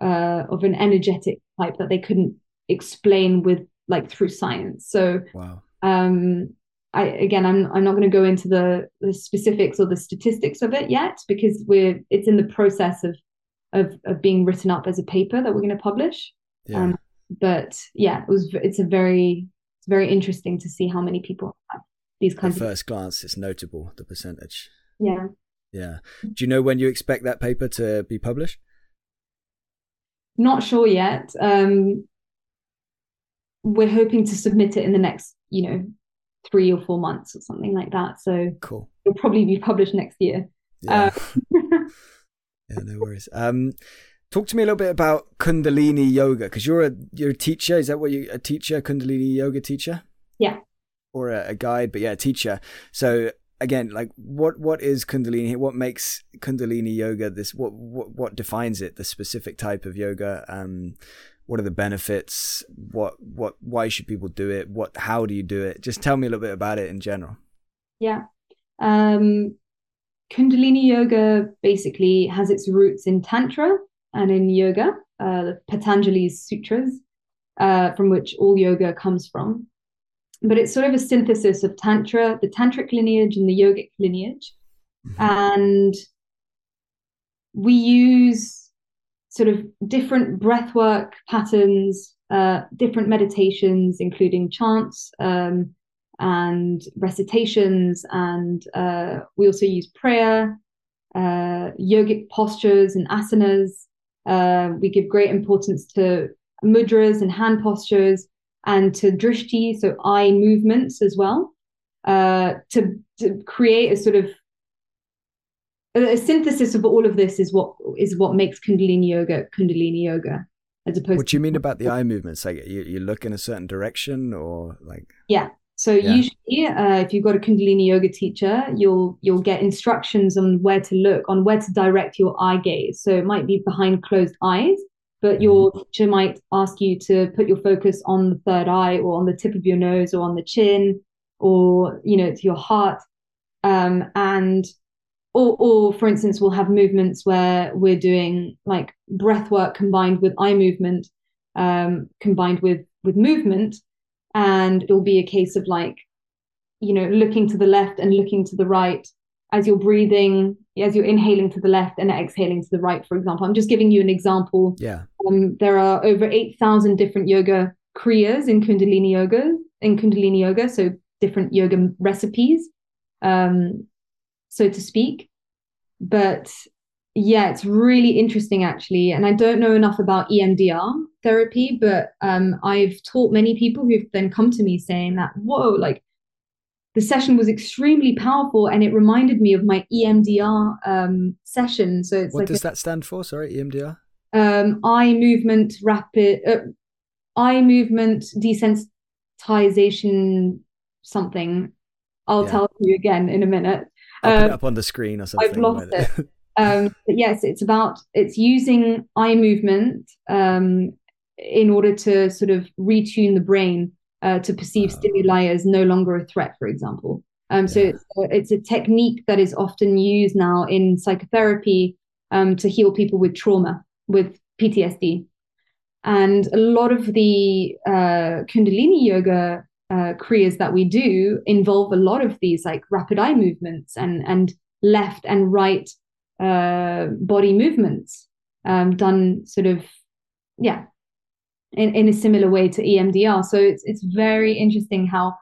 uh, of an energetic type that they couldn't explain with like through science so wow um I again I'm I'm not going to go into the, the specifics or the statistics of it yet because we're it's in the process of of, of being written up as a paper that we're going to publish. Yeah. Um, but yeah, it was it's a very it's very interesting to see how many people have these kinds. At first glance, it's notable the percentage. Yeah. Yeah. Do you know when you expect that paper to be published? Not sure yet. Um, we're hoping to submit it in the next, you know, three or four months or something like that. So cool. It'll probably be published next year. Yeah. Uh, yeah, no worries. Um, talk to me a little bit about Kundalini yoga because you're a you're a teacher. Is that what you a teacher, Kundalini yoga teacher? Yeah. Or a, a guide, but yeah, a teacher. So again, like what what is Kundalini? What makes Kundalini yoga this? What what what defines it? The specific type of yoga. Um, what are the benefits what what why should people do it what how do you do it just tell me a little bit about it in general yeah um kundalini yoga basically has its roots in tantra and in yoga uh, the patanjali's sutras uh, from which all yoga comes from but it's sort of a synthesis of tantra the tantric lineage and the yogic lineage mm-hmm. and we use sort of different breathwork patterns, uh, different meditations, including chants um, and recitations, and uh, we also use prayer, uh, yogic postures, and asanas. Uh, we give great importance to mudras and hand postures, and to drishti, so eye movements as well, uh, to, to create a sort of a synthesis of all of this is what is what makes kundalini yoga kundalini yoga as opposed what do you mean about the eye movements like you, you look in a certain direction or like yeah So yeah. usually, uh, if you've got a Kundalini yoga teacher, you'll you'll get instructions on where to look, on where to direct your eye gaze. So it might be behind closed eyes, but your mm-hmm. teacher might ask you to put your focus on the third eye, or on the tip of your nose, or on the chin, or you know, to your heart, um, and or, or for instance, we'll have movements where we're doing like breath work combined with eye movement, um, combined with with movement, and it'll be a case of like, you know, looking to the left and looking to the right as you're breathing, as you're inhaling to the left and exhaling to the right. For example, I'm just giving you an example. Yeah. Um, there are over eight thousand different yoga kriyas in Kundalini yoga. In Kundalini yoga, so different yoga recipes. Um, so to speak. But yeah, it's really interesting actually. And I don't know enough about EMDR therapy, but um, I've taught many people who've then come to me saying that, whoa, like the session was extremely powerful and it reminded me of my EMDR um, session. So it's what like does a, that stand for? Sorry, EMDR. Um, eye movement rapid, uh, eye movement desensitization something. I'll yeah. tell you again in a minute. I'll put it um, up on the screen or something. I've lost it. um, but yes, it's about it's using eye movement um, in order to sort of retune the brain uh, to perceive stimuli as no longer a threat, for example. Um, so it's, it's a technique that is often used now in psychotherapy um, to heal people with trauma, with PTSD. And a lot of the uh, Kundalini yoga uh, kriyas that we do involve a lot of these like rapid eye movements and and left and right uh, body movements um, done sort of yeah in, in a similar way to EMDR. So it's it's very interesting how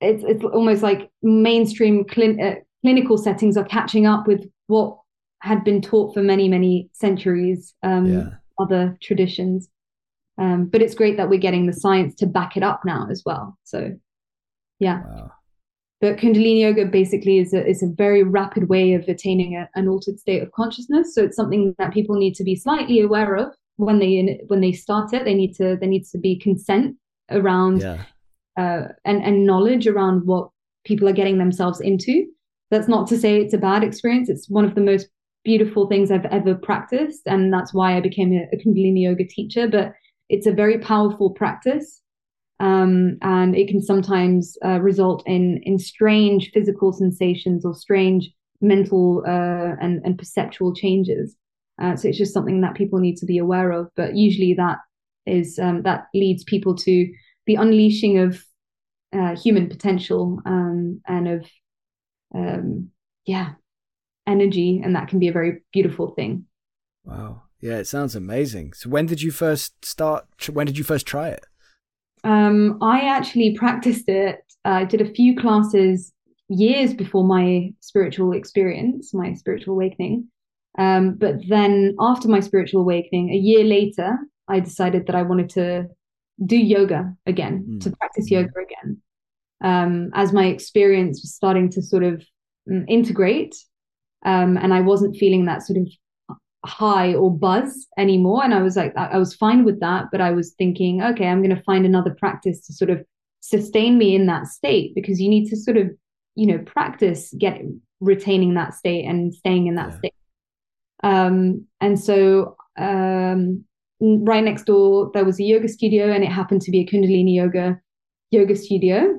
it's it's almost like mainstream clin- uh, clinical settings are catching up with what had been taught for many many centuries um, yeah. other traditions um, but it's great that we're getting the science to back it up now as well. So, yeah. Wow. But Kundalini yoga basically is a, is a very rapid way of attaining a, an altered state of consciousness. So it's something that people need to be slightly aware of when they when they start it. They need to there needs to be consent around yeah. uh, and and knowledge around what people are getting themselves into. That's not to say it's a bad experience. It's one of the most beautiful things I've ever practiced, and that's why I became a, a Kundalini yoga teacher. But it's a very powerful practice. Um, and it can sometimes uh, result in in strange physical sensations or strange mental uh, and and perceptual changes. Uh, so it's just something that people need to be aware of. But usually that is um, that leads people to the unleashing of uh, human potential um, and of um, yeah energy, and that can be a very beautiful thing. Wow. Yeah, it sounds amazing. So when did you first start? When did you first try it? Um, I actually practiced it. I did a few classes years before my spiritual experience, my spiritual awakening. Um, but then after my spiritual awakening, a year later, I decided that I wanted to do yoga again, mm. to practice hmm. yoga again. Um, as my experience was starting to sort of um, integrate, um, and I wasn't feeling that sort of high or buzz anymore. And I was like, I was fine with that. But I was thinking, okay, I'm going to find another practice to sort of sustain me in that state because you need to sort of, you know, practice get retaining that state and staying in that yeah. state. Um, and so um, right next door, there was a yoga studio and it happened to be a Kundalini yoga yoga studio.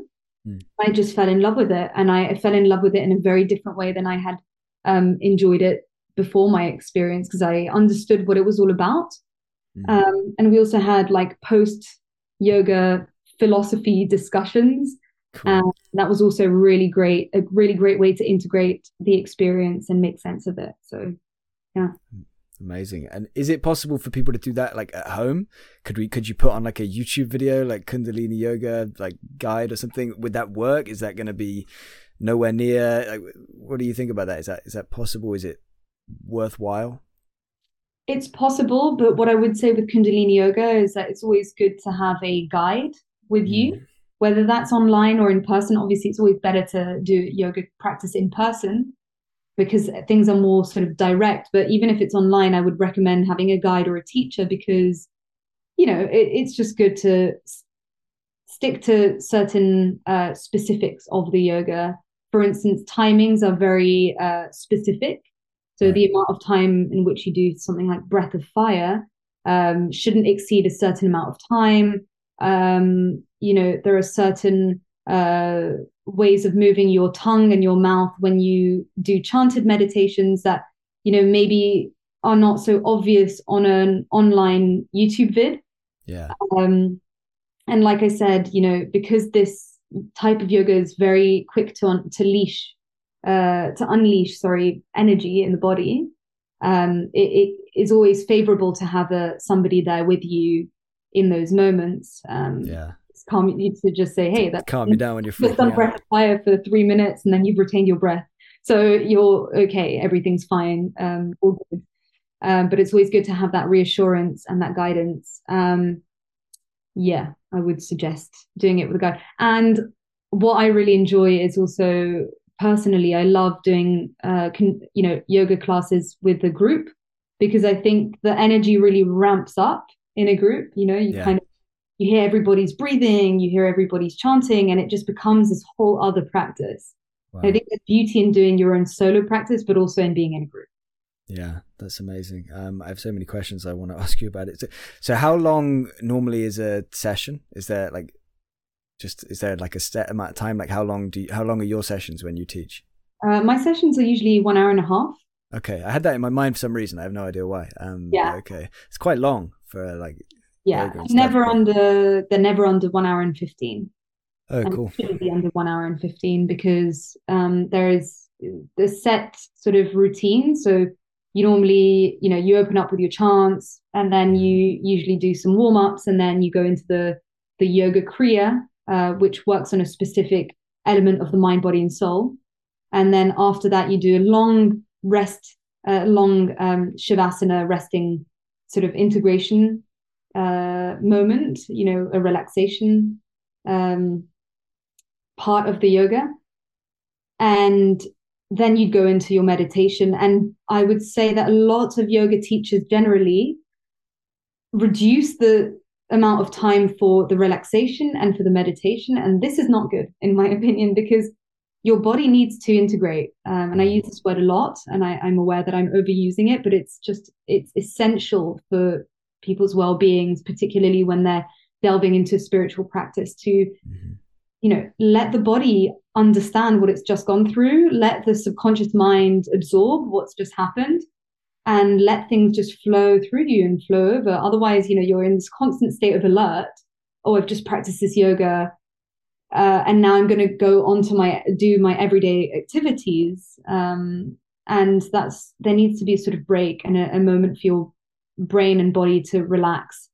Mm. I just fell in love with it. And I, I fell in love with it in a very different way than I had um, enjoyed it before my experience because I understood what it was all about. Mm. Um, and we also had like post yoga philosophy discussions. Cool. And that was also really great, a really great way to integrate the experience and make sense of it. So, yeah. Amazing. And is it possible for people to do that like at home? Could we could you put on like a YouTube video like Kundalini yoga like guide or something? Would that work? Is that going to be nowhere near like what do you think about that? Is that is that possible? Is it worthwhile? It's possible, but what I would say with Kundalini Yoga is that it's always good to have a guide with mm. you, whether that's online or in person. Obviously, it's always better to do yoga practice in person because things are more sort of direct. But even if it's online, I would recommend having a guide or a teacher because, you know, it, it's just good to stick to certain uh, specifics of the yoga. For instance, timings are very uh, specific. So the amount of time in which you do something like breath of fire um, shouldn't exceed a certain amount of time. Um, you know, there are certain uh, ways of moving your tongue and your mouth when you do chanted meditations that, you know, maybe are not so obvious on an online YouTube vid. Yeah. Um, and like I said, you know, because this type of yoga is very quick to un- to leash, uh, to unleash, sorry, energy in the body. Um, it, it is always favorable to have a somebody there with you in those moments. Um, yeah. Calm you to just say, "Hey, that's calm you down when you're just done breath fire for three minutes, and then you've retained your breath, so you're okay. Everything's fine. Um, all good. Um, but it's always good to have that reassurance and that guidance. Um, yeah, I would suggest doing it with a guide. And what I really enjoy is also personally, I love doing, uh, con- you know, yoga classes with a group because I think the energy really ramps up in a group. You know, you yeah. kind of you hear everybody's breathing, you hear everybody's chanting, and it just becomes this whole other practice. Wow. I think there's beauty in doing your own solo practice, but also in being in a group. Yeah, that's amazing. Um, I have so many questions I want to ask you about it. So, so, how long normally is a session? Is there like just is there like a set amount of time? Like how long do you, how long are your sessions when you teach? Uh, my sessions are usually one hour and a half. Okay, I had that in my mind for some reason. I have no idea why. Um, yeah. Okay, it's quite long for like. Yeah, never stuff, under they're never under one hour and fifteen. Oh, and cool. shouldn't be under one hour and fifteen because um, there is the set sort of routine. So you normally, you know, you open up with your chants and then you usually do some warm ups and then you go into the the yoga kriya, uh, which works on a specific element of the mind, body, and soul. And then after that, you do a long rest, uh, long um, shavasana resting sort of integration uh, moment, you know, a relaxation um, part of the yoga. And then you'd go into your meditation. And I would say that a lot of yoga teachers generally reduce the amount of time for the relaxation and for the meditation. And this is not good, in my opinion, because your body needs to integrate. Um, and I use this word a lot, and I, I'm aware that I'm overusing it, but it's just it's essential for people's well-beings, particularly when they're delving into spiritual practice, to mm-hmm you know let the body understand what it's just gone through let the subconscious mind absorb what's just happened and let things just flow through you and flow over. Otherwise you know you're in this constant state of alert oh i've just practiced this yoga uh, and now i'm going to go on to my do my everyday activities. Um, and that's there needs to be a sort of break and a, a moment for your brain and body to relax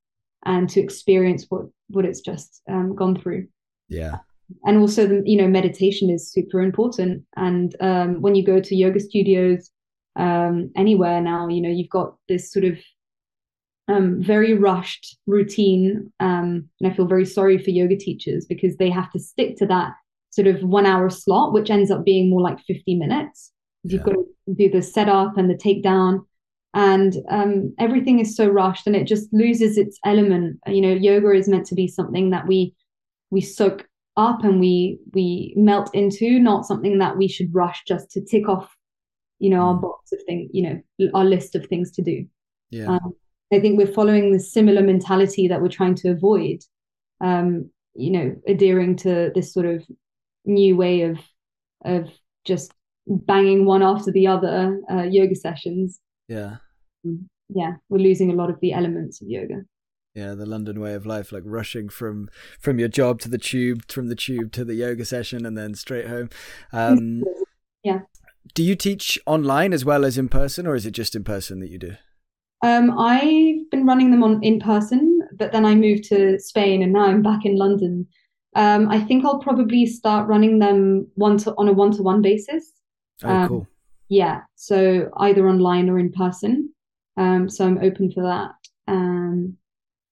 and to experience what what it's just um, gone through. Yeah and also the, you know meditation is super important. And um, when you go to yoga studios um, anywhere now you know you've got this sort of um, very rushed routine. Um, and i feel very sorry for yoga teachers because they have to stick to that sort of one hour slot which ends up being more like 50 minutes. Yeah. you've got to do the setup and the takedown. And um, everything is so rushed and it just loses its element. You know yoga is meant to be something that we we soak up and we we melt into not something that we should rush just to tick off you know our mm. box of things you know our list of things to do. Yeah. Um, i think we're following the similar mentality that we're trying to avoid um you know adhering to this sort of new way of of just banging one after the other uh, yoga sessions. Yeah. Mm, yeah we're losing a lot of the elements of yoga yeah the london way of life like rushing from from your job to the tube from the tube to the yoga session and then straight home. Um yeah. do you teach online as well as in person or is it just in person that you do? Um i've been running them on in person but then i moved to spain and now i'm back in london. Um i think i'll probably start running them one to on a one-to-one basis. Oh um, cool yeah so either online or in person. Um so i'm open for that. Um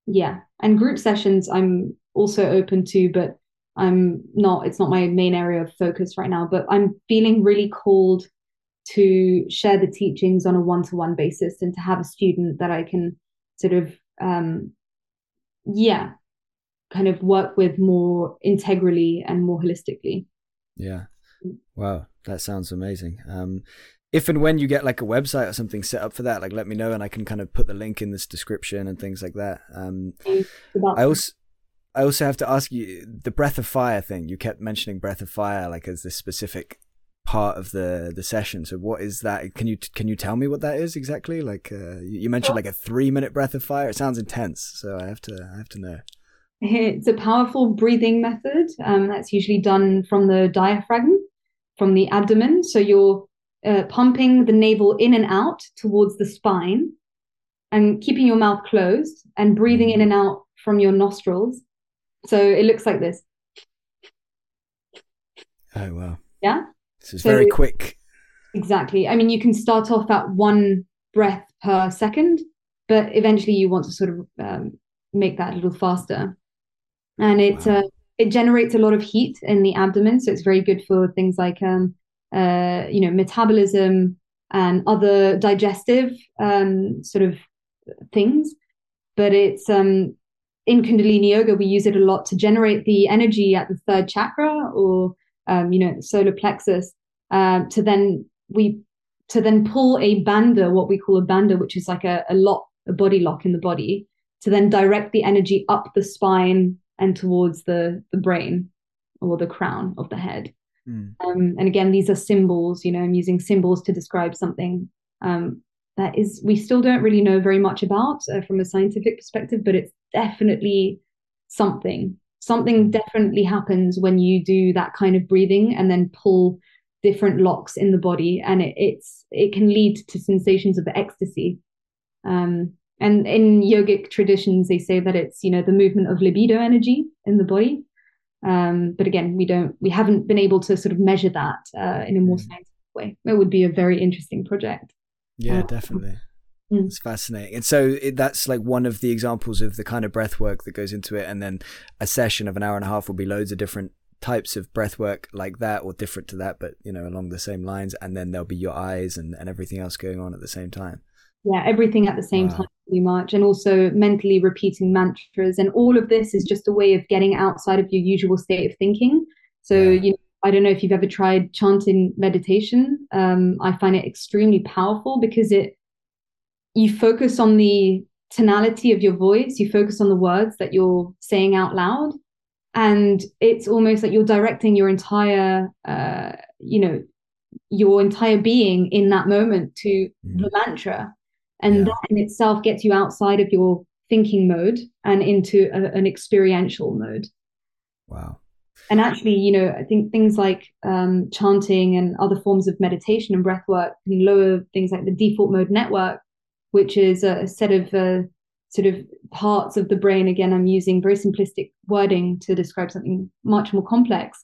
yeah and group sessions i'm also open to but i'm not it's not my main area of focus right now but i'm feeling really called to share the teachings on a one-to-one basis and to have a student that i can sort of um yeah kind of work with more integrally and more holistically. Yeah. Wow, that sounds amazing. Um, if and when you get like a website or something set up for that, like let me know and I can kind of put the link in this description and things like that. Um, I also I also have to ask you the breath of fire thing. You kept mentioning breath of fire like as this specific part of the the session. So what is that? Can you can you tell me what that is exactly? Like uh, you mentioned like a three minute breath of fire. It sounds intense, so I have to I have to know. It's a powerful breathing method um, that's usually done from the diaphragm, from the abdomen. So you're uh, pumping the navel in and out towards the spine and keeping your mouth closed and breathing in and out from your nostrils. So it looks like this. Oh, wow. Yeah. This is so, very quick. Exactly. I mean, you can start off at one breath per second, but eventually you want to sort of um, make that a little faster. And it, wow. uh, it generates a lot of heat in the abdomen. So it's very good for things like um, uh, you know, metabolism and other digestive um, sort of things. But it's um, in Kundalini Yoga, we use it a lot to generate the energy at the third chakra or um, you know, solar plexus. Uh, to then we to then pull a bandha, what we call a bandha, which is like a, a lock, a body lock in the body, to then direct the energy up the spine and towards the the brain or the crown of the head. Mm. Um, and again, these are symbols, you know, I'm using symbols to describe something um, that is, we still don't really know very much about uh, from a scientific perspective, but it's definitely something. Something hmm. definitely happens when you do that kind of breathing and then pull different locks in the body, and it, it's it can lead to sensations of ecstasy. Um, and in yogic traditions, they say that it's you know the movement of libido energy in the body, um, but again, we don't, we haven't been able to sort of measure that uh, in a more mm. scientific way. It would be a very interesting project. Yeah, uh, definitely. Mm. It's fascinating. And so it, that's like one of the examples of the kind of breath work that goes into it. And then a session of an hour and a half will be loads of different types of breath work like that or different to that, but you know, along the same lines. And then there'll be your eyes and, and everything else going on at the same time yeah everything at the same wow. time pretty much and also mentally repeating mantras and all of this is just a way of getting outside of your usual state of thinking so yeah. you know i don't know if you've ever tried chanting meditation um, i find it extremely powerful because it you focus on the tonality of your voice you focus on the words that you're saying out loud and it's almost like you're directing your entire uh, you know your entire being in that moment to mm. the mantra and yeah. that in itself gets you outside of your thinking mode and into a, an experiential mode. Wow. And actually you know i think things like um, chanting and other forms of meditation and breath work can lower things like the default mode network which is a, set of uh, sort of parts of the brain. Again i'm using very simplistic wording to describe something much more complex.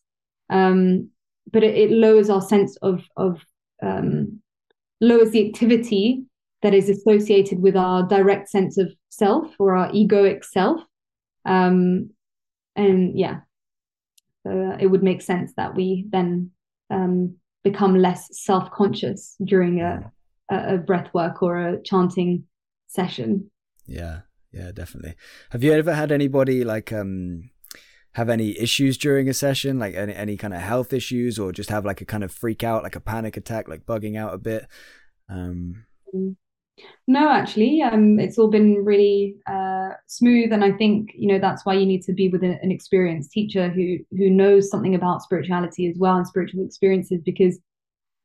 Um, but it, it, lowers our sense of of um, lowers the activity that is associated with our direct sense of self or our egoic self. Um, and yeah, so uh, it would make sense that we then um, become less self conscious during a, a, a breath work or a chanting session. Yeah, yeah, definitely. Have you ever had anybody like um have any issues during a session, like any, any kind of health issues, or just have like a kind of freak out, like a panic attack, like bugging out a bit? Um, mm. No, actually, um, it's all been really uh, smooth, and I think you know that's why you need to be with an experienced teacher who who knows something about spirituality as well and spiritual experiences, because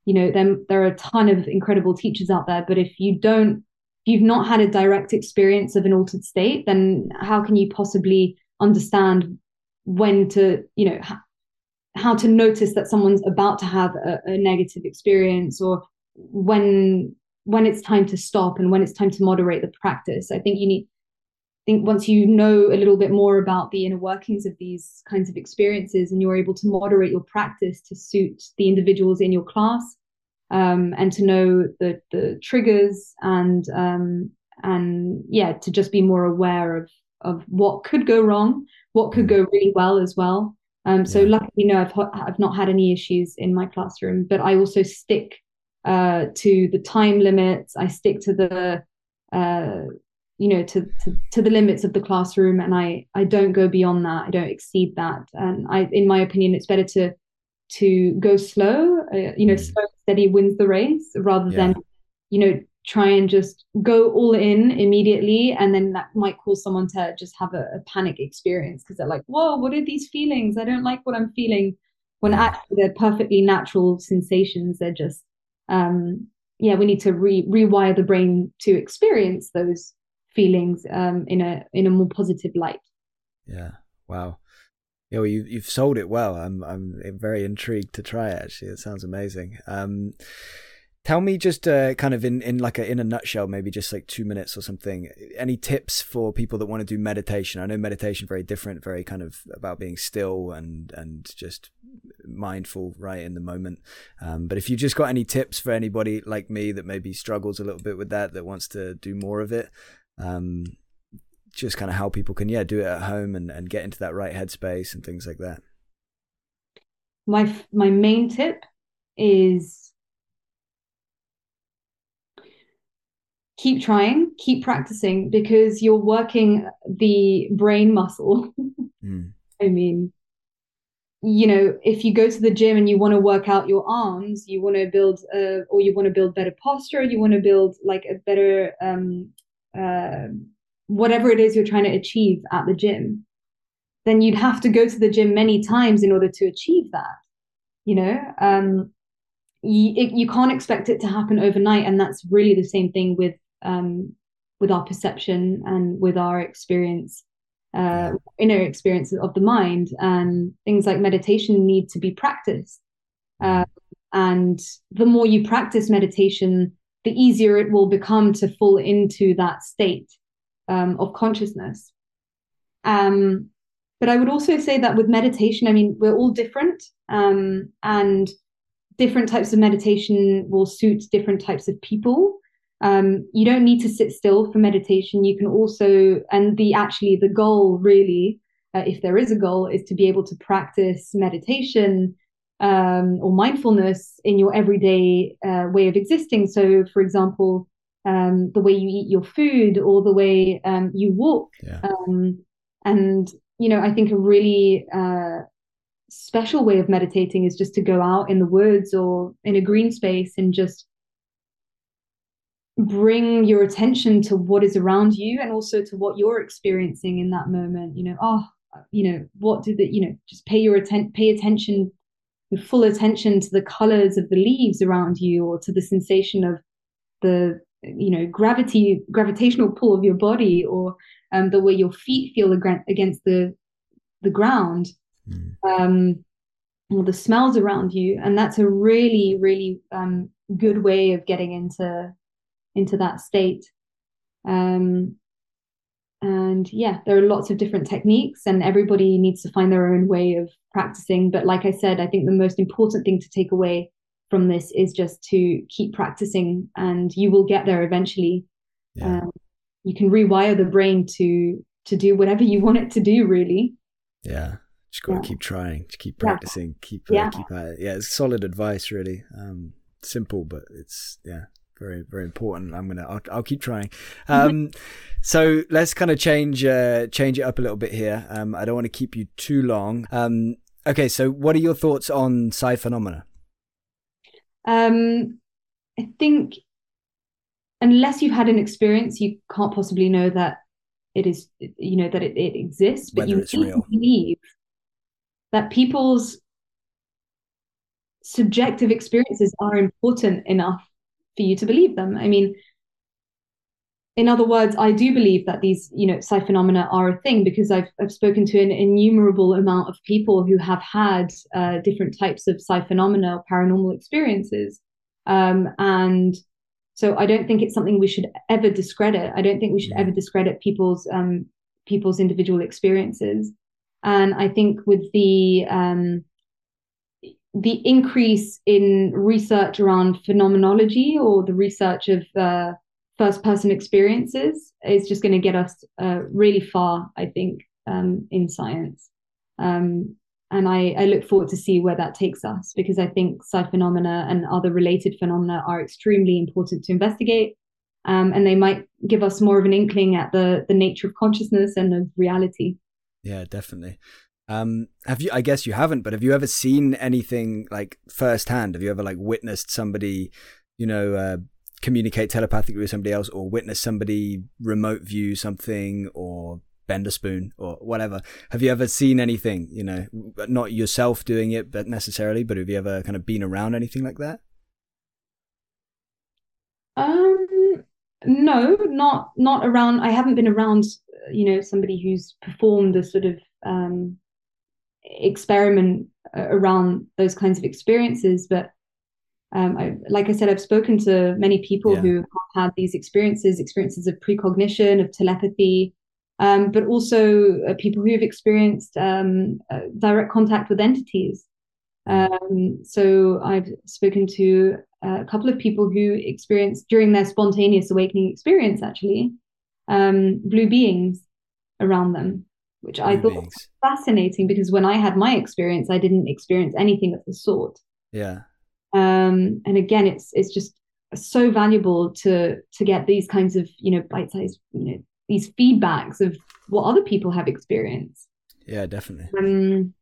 you know then there are a ton of incredible teachers out there, but if you don't, if you've not had a direct experience of an altered state, then how can you possibly understand when to, you know, how to notice that someone's about to have a, a negative experience or when when it's time to stop and when it's time to moderate the practice. I think you need I think once you know a little bit more about the inner workings of these kinds of experiences and you're able to moderate your practice to suit the individuals in your class um, and to know the the triggers and um, and yeah to just be more aware of of what could go wrong what could go really well as well um, so luckily no I've, I've not had any issues in my classroom but I also stick uh, to the time limits. I stick to the uh, you know to, to to the limits of the classroom and i i don't go beyond that i don't exceed that and i in my opinion it's better to to go slow uh, you know mm. slow steady wins the race rather yeah. than you know try and just go all in immediately and then that might cause someone to just have a, a panic experience because they're like whoa what are these feelings i don't like what i'm feeling when mm. actually they're perfectly natural sensations they're just um yeah we need to re- rewire the brain to experience those feelings um in a in a more positive light. Yeah. Wow. Yeah well you, you've sold it well. I'm i'm very intrigued to try it actually. It sounds amazing. Um Tell me just uh, kind of in, in like a in a nutshell, maybe just like two minutes or something. Any tips for people that want to do meditation? I know meditation very different, very kind of about being still and and just mindful right in the moment. Um, but if you just got any tips for anybody like me that maybe struggles a little bit with that, that wants to do more of it, um, just kind of how people can yeah do it at home and, and get into that right headspace and things like that. My my main tip is keep trying, keep practicing because you're working the brain muscle. Mm. I mean, you know, if you go to the gym and you want to work out your arms, you want to build, uh, or you want to build better posture, you want to build like a better, um, uh, whatever it is you're trying to achieve at the gym, then you'd have to go to the gym many times in order to achieve that. You know, um, you, it, you can't expect it to happen overnight, and that's really the same thing with um, with our perception and with our experience, uh, inner experiences of the mind. And things like meditation need to be practiced. Uh, and the more you practice meditation, the easier it will become to fall into that state um, of consciousness. Um, but I would also say that with meditation, I mean, we're all different, um, and different types of meditation will suit different types of people. Um, you don't need to sit still for meditation. You can also, and the actually the goal really, uh, if there is a goal, is to be able to practice meditation um, or mindfulness in your everyday uh, way of existing. So, for example, um, the way you eat your food or the way um, you walk. Yeah. Um, and you know, I think a really uh, special way of meditating is just to go out in the woods or in a green space and just bring your attention to what is around you and also to what you're experiencing in that moment you know oh you know what did the you know just pay your attention pay attention with full attention to the colors of the leaves around you or to the sensation of the you know gravity gravitational pull of your body or um, the way your feet feel against the the ground mm. um, or the smells around you and that's a really really um, good way of getting into into that state. Um, and yeah, there are lots of different techniques, and everybody needs to find their own way of practicing. But like I said, I think the most important thing to take away from this is just to keep practicing, and you will get there eventually. Yeah. Um, you can rewire the brain to to do whatever you want it to do, really. Yeah, just got to yeah. keep trying, to keep practicing, yeah. keep uh, yeah. keep at it. Yeah, it's solid advice, really. Um, simple, but it's yeah, very very important. I'm gonna i'll, I'll keep trying. Um, so let's kind of change uh, change it up a little bit here. Um, i don't want to keep you too long. Um, okay so what are your thoughts on psi phenomena? Um, i think unless you've had an experience you can't possibly know that it is you know that it, it exists but Whether you believe that people's subjective experiences are important enough for you to believe them. I mean, in other words, I do believe that these, you know, psi phenomena are a thing because I've I've spoken to an innumerable amount of people who have had uh, different types of psi phenomena or paranormal experiences, um, and so I don't think it's something we should ever discredit. I don't think we should ever discredit people's um, people's individual experiences, and I think with the um, the increase in research around phenomenology or the research of uh, first person experiences is just going to get us uh, really far, I think, um, in science. Um, and I, I, look forward to see where that takes us because I think psi phenomena and other related phenomena are extremely important to investigate. um, and they might give us more of an inkling at the the nature of consciousness and of reality. Yeah, definitely. Um, have you? I guess you haven't, but have you ever seen anything like firsthand? Have you ever like witnessed somebody, you know, uh, communicate telepathically with somebody else, or witness somebody remote view something, or bend a spoon, or whatever? Have you ever seen anything? You know, not yourself doing it, but necessarily, but have you ever kind of been around anything like that? Um, no, not not around. I haven't been around. You know, somebody who's performed a sort of um experiment uh, around those kinds of experiences. But um, I, like I said, I've spoken to many people yeah. who have had these experiences, experiences of precognition, of telepathy, um, but also uh, people who have experienced um, uh, direct contact with entities. Um, so I've spoken to uh, a couple of people who experienced during their spontaneous awakening experience, actually, um, blue beings around them which I thought was fascinating because when I had my experience, I didn't experience anything of the sort. Yeah. Um, and again, it's it's just so valuable to to get these kinds of you know bite-sized you know these feedbacks of what other people have experienced. Yeah, definitely. Um,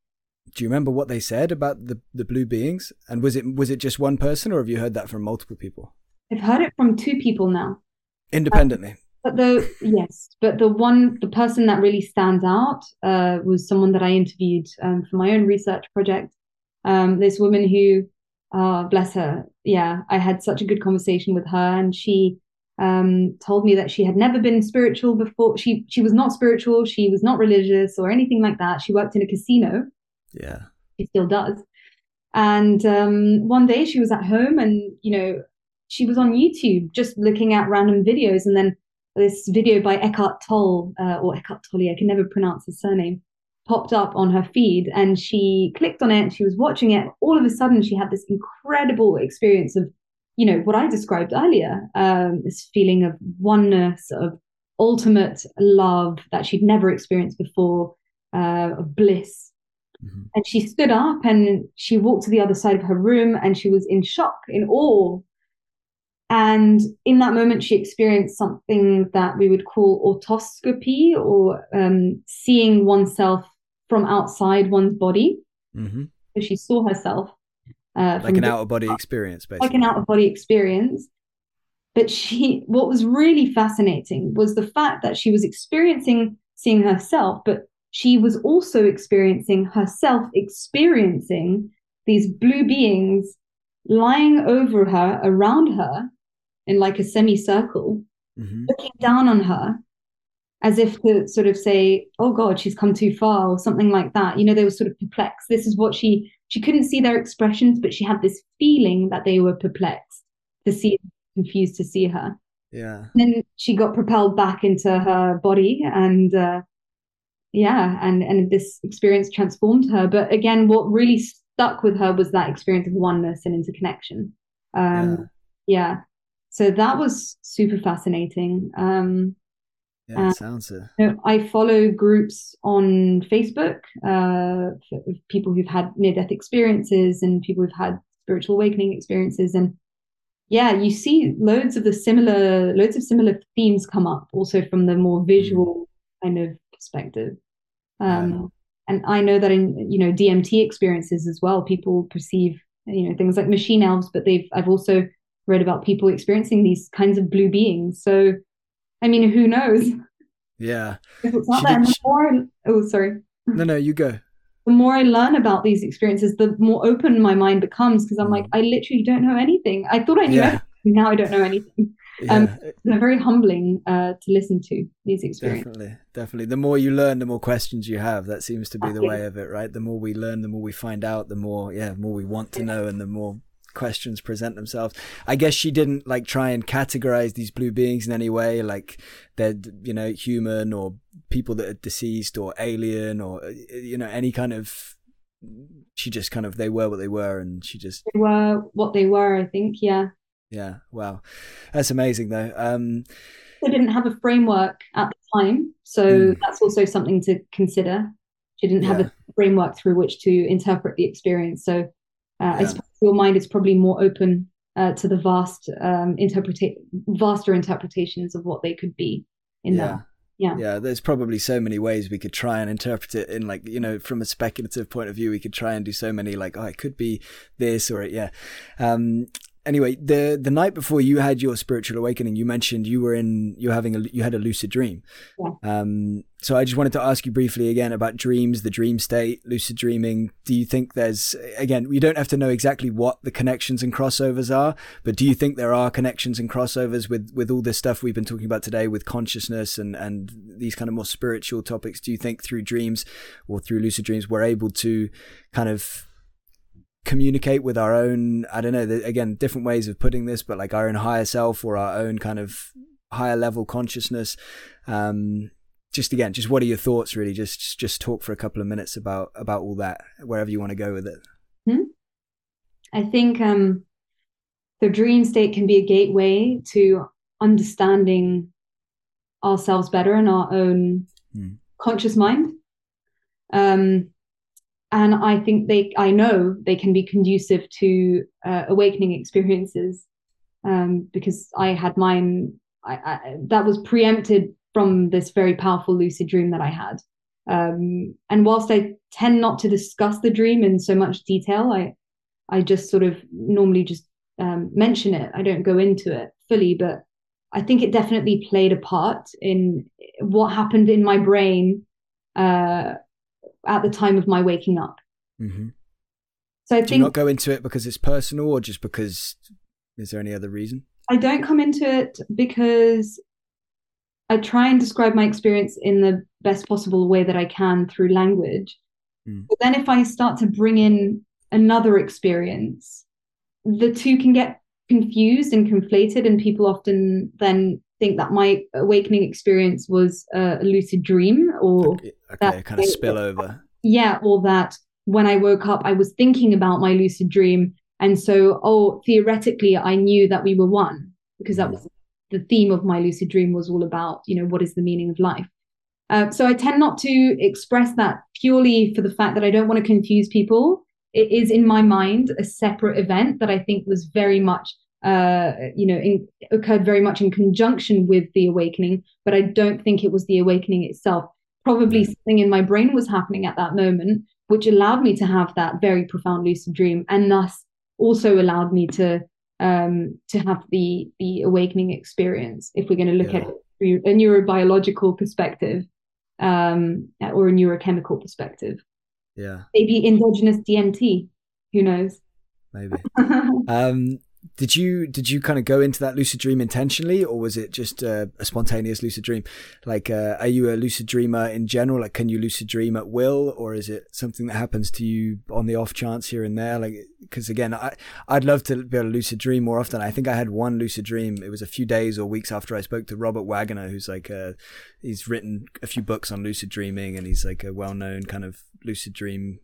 Do you remember what they said about the the blue beings? And was it was it just one person, or have you heard that from multiple people? I've heard it from two people now. Independently. But the yes, but the one the person that really stands out uh, was someone that I interviewed um, for my own research project. Um, this woman who, uh, bless her, yeah, I had such a good conversation with her, and she um, told me that she had never been spiritual before. She she was not spiritual. She was not religious or anything like that. She worked in a casino. Yeah, she still does. And um, one day she was at home, and you know, she was on YouTube just looking at random videos, and then this video by Eckhart Tolle, uh, or Eckhart Tolle, I can never pronounce his surname, popped up on her feed and she clicked on it. She was watching it. All of a sudden, she had this incredible experience of, you know, what I described earlier um, this feeling of oneness, of ultimate love that she'd never experienced before, uh, of bliss. Mm-hmm. And she stood up and she walked to the other side of her room and she was in shock, in awe and in that moment, she experienced something that we would call autoscopy or um, seeing oneself from outside one's body. Mm-hmm. So she saw herself. Uh, like an out of body experience, basically. Like an out of body experience. But she, what was really fascinating was the fact that she was experiencing seeing herself, but she was also experiencing herself experiencing these blue beings lying over her, around her, in like a semicircle, mm-hmm. looking down on her as if to sort of say, "Oh God, she's come too far," or something like that. You know, they were sort of perplexed. This is what she she couldn't see their expressions, but she had this feeling that they were perplexed to see, confused to see her. Yeah. And then she got propelled back into her body, and uh, yeah, and and this experience transformed her. But again, what really stuck with her was that experience of oneness and interconnection. Um, yeah. yeah so that was super fascinating. Um, yeah, it sounds it. You know, I follow groups on Facebook uh, people who've had near death experiences and people who've had spiritual awakening experiences. And yeah, you see loads of the similar, loads of similar themes come up also from the more visual mm. kind of perspective. Um, yeah. And I know that in, you know, DMT experiences as well, people perceive, you know, things like machine elves, but they've, I've also read about people experiencing these kinds of blue beings. So, I mean, who knows? Yeah. If it's not that, the more, oh, sorry. No, no, you go. The more I learn about these experiences, the more open my mind becomes because I'm like, mm. I literally don't know anything. I thought I knew yeah. everything. Now I don't know anything. Yeah. Um, they're very humbling uh, to listen to these experiences. Definitely, definitely. The more you learn, the more questions you have. That seems to be the way of it, right? The more we learn, the more we find out. The more, yeah, more we want to know, and the more questions present themselves. I guess she didn't like try and categorize these blue beings in any way, like they're you know human or people that are deceased or alien or you know any kind of. She just kind of they were what they were, and she just they were what they were. I think, yeah. Yeah. Wow, that's amazing though. Um, they didn't have a framework at the time, so mm. that's also something to consider. She didn't yeah. have a framework through which to interpret the experience, so uh, yeah. I suppose your mind is probably more open uh, to the vast um, interpreta- vaster interpretations of what they could be in yeah. that. Yeah. Yeah, there's probably so many ways we could try and interpret it in like, you know, from a speculative point of view, we could try and do so many like, oh, it could be this or it, yeah. Um anyway, the the night before you had your spiritual awakening, you mentioned you were in you having a you had a lucid dream. Yeah. Um, so I just wanted to ask you briefly again about dreams, the dream state, lucid dreaming. Do you think there's again, you don't have to know exactly what the connections and crossovers are, but do you think there are connections and crossovers with with all this stuff we've been talking about today with consciousness and and these kind of more spiritual topics? Do you think through dreams or through lucid dreams we're able to kind of communicate with our own i don't know again different ways of putting this but like our own higher self or our own kind of higher level consciousness um just again just what are your thoughts really just just talk for a couple of minutes about about all that wherever you want to go with it hmm? i think um the dream state can be a gateway to understanding ourselves better in our own hmm. conscious mind um and I think they, I know they can be conducive to uh, awakening experiences um, because I had mine. I, I, that was preempted from this very powerful lucid dream that I had. Um, and whilst I tend not to discuss the dream in so much detail, I, I just sort of normally just um, mention it. I don't go into it fully, but I think it definitely played a part in what happened in my brain uh, at the time of my waking up. Mm-hmm. So I Do you not go into it because it's personal, or just because is there any other reason? I don't come into it because I try and describe my experience in the best possible way that I can through language. Mm. But then if I start to bring in another experience, the two can get confused and conflated, and people often then think that my awakening experience was a lucid dream or okay, kind of spill over. Yeah, or that when I woke up, I was thinking about my lucid dream. And so, oh, theoretically, I knew that we were one because that mm. was the theme of my lucid dream was all about, you know, what is the meaning of life. Uh, so I tend not to express that purely for the fact that I don't want to confuse people. It is in my mind a separate event that I think was very much uh, you know, in, occurred very much in conjunction with the awakening, but I don't think it was the awakening itself. Probably something in my brain was happening at that moment, which allowed me to have that very profound lucid dream, and thus also allowed me to um, to have the the awakening experience. If we're going to look yeah. at it through a neurobiological perspective um, or a neurochemical perspective, yeah, maybe endogenous DMT. Who knows? Maybe. um, did you did you kind of go into that lucid dream intentionally or was it just a, a spontaneous lucid dream? Like uh, are you a lucid dreamer in general? Like can you lucid dream at will or is it something that happens to you on the off chance here and there? Like because again i i'd love to be able to lucid dream more often. I think i had one lucid dream. It was a few days or weeks after i spoke to robert waggoner who's like uh, he's written a few books on lucid dreaming and he's like a well-known kind of lucid dream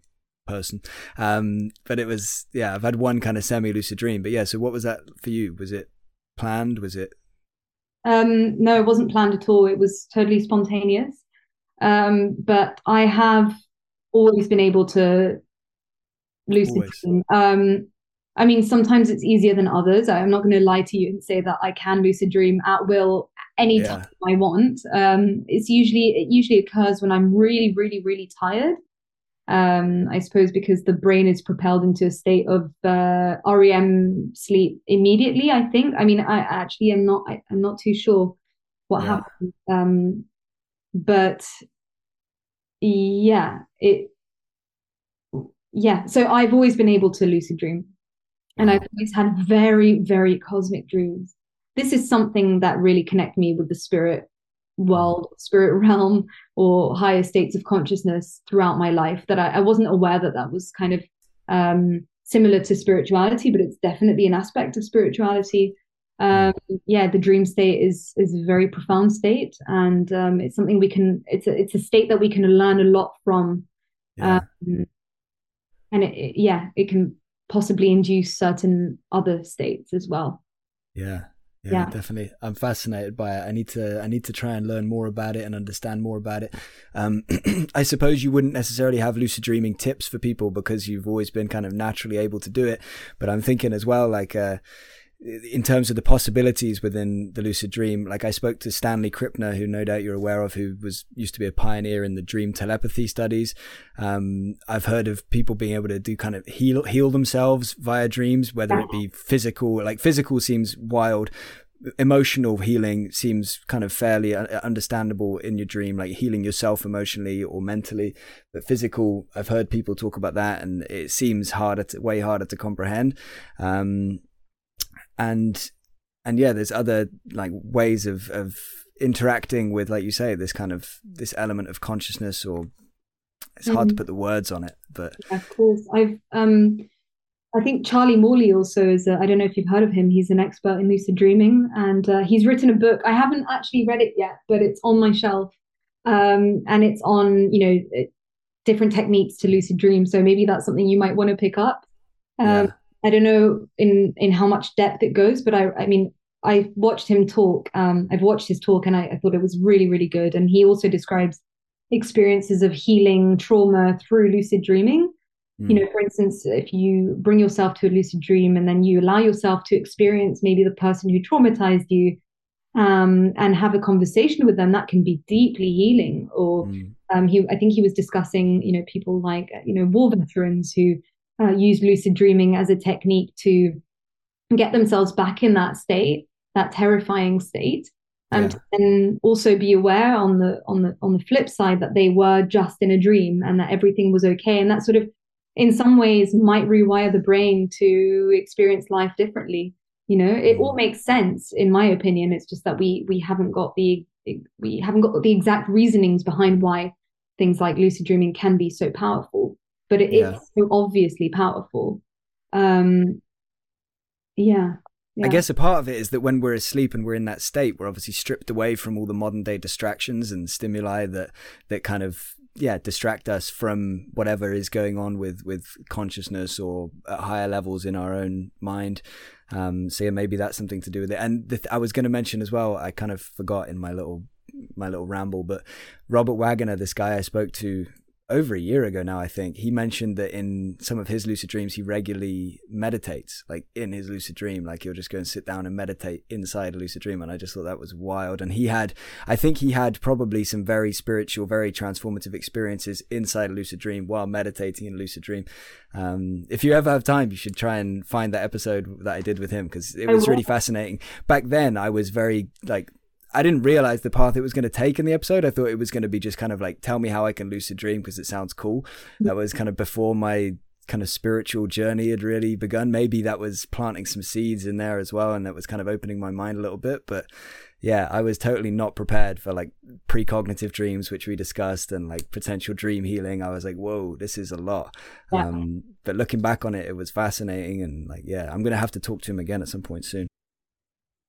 person. Um, but it was, yeah, I've had one kind of semi lucid dream. But yeah, so what was that for you? Was it planned? Was it? Um, no, it wasn't planned at all. It was totally spontaneous. Um, but I have always been able to lucid dream. Um, I mean, sometimes it's easier than others. I'm not going to lie to you and say that I can lucid dream at will anytime yeah. I want. Um, it's usually it usually occurs when I'm really, really, really tired um, I suppose because the brain is propelled into a state of uh, REM sleep immediately. I think. I mean, I actually am not. I, am not too sure what yeah. happened. Um, but yeah, it. Yeah, so I've always been able to lucid dream, and I've always had very, very cosmic dreams. This is something that really connect me with the spirit world, spirit realm, or higher states of consciousness throughout my life that I, I wasn't aware that that was kind of um, similar to spirituality, but it's definitely an aspect of spirituality. Um, yeah, the dream state is is a very profound state, and um, it's something we can. It's a it's a state that we can learn a lot from, yeah. Um, and it, it, yeah, it can possibly induce certain other states as well. Yeah, yeah, yeah, definitely. I'm fascinated by it. I need to I need to try and learn more about it and understand more about it. Um, I suppose you wouldn't necessarily have lucid dreaming tips for people because you've always been kind of naturally able to do it. But I'm thinking as well, like uh, in terms of the possibilities within the lucid dream, like I spoke to Stanley Krippner, who no doubt you're aware of, who was used to be a pioneer in the dream telepathy studies. Um, I've heard of people being able to do kind of heal heal themselves via dreams, whether it be physical. Like physical seems wild, emotional healing seems kind of fairly understandable in your dream, like healing yourself emotionally or mentally. But physical, I've heard people talk about that, and it seems harder, to, way harder to comprehend. Um, and and yeah, there's other like ways of of interacting with, like you say, this kind of this element of consciousness, or it's hard mm-hmm. to put the words on it. But yeah, of course, I've um, I think Charlie Morley also is. I don't know if you've heard of him. He's an expert in lucid dreaming, and uh, he's written a book. I haven't actually read it yet, but it's on my shelf, um, and it's on you know different techniques to lucid dream. So maybe that's something you might want to pick up. Um, yeah. I don't know in in how much depth it goes, but I I mean I watched him talk. Um, I've watched his talk, and I, I thought it was really really good. And he also describes experiences of healing trauma through lucid dreaming. Mm. You know, for instance, if you bring yourself to a lucid dream and then you allow yourself to experience maybe the person who traumatized you, um, and have a conversation with them, that can be deeply healing. Or mm. um, he, I think he was discussing, you know, people like you know war veterans who uh, use lucid dreaming as a technique to get themselves back in that state, that terrifying state, and yeah. then also be aware on the on the on the flip side that they were just in a dream and that everything was okay, and that sort of in some ways might rewire the brain to experience life differently. You know, it all mm. makes sense in my opinion. It's just that we we haven't got the we haven't got the exact reasonings behind why things like lucid dreaming can be so powerful but it yeah. is so obviously powerful. Um, yeah. Yeah. I guess a part of it is that when we're asleep and we're in that state, we're obviously stripped away from all the modern day distractions and stimuli that that kind of yeah distract us from whatever is going on with with consciousness or at higher levels in our own mind. Um, so yeah, maybe that's something to do with it. And th- I was going to mention as well. I kind of forgot in my little my little ramble, but Robert Waggoner, this guy I spoke to over a year ago now, I think, he mentioned that in some of his lucid dreams, he regularly meditates, like in his lucid dream, like he'll just go and sit down and meditate inside a lucid dream. And I just thought that was wild. And he had, I think he had probably some very spiritual, very transformative experiences inside a lucid dream while meditating in a lucid dream. Um, if you ever have time, you should try and find that episode that I did with him because it was really fascinating. Back then, I was very like I didn't realize the path it was going to take in the episode. I thought it was going to be just kind of like tell me how I can lucid dream because it sounds cool. That was kind of before my kind of spiritual journey had really begun. Maybe that was planting some seeds in there as well, and that was kind of opening my mind a little bit. But yeah, I was totally not prepared for like precognitive dreams, which we discussed, and like potential dream healing. I was like, whoa, this is a lot. Yeah. Um, but looking back on it, it was fascinating, and like, yeah, I'm gonna have to talk to him again at some point soon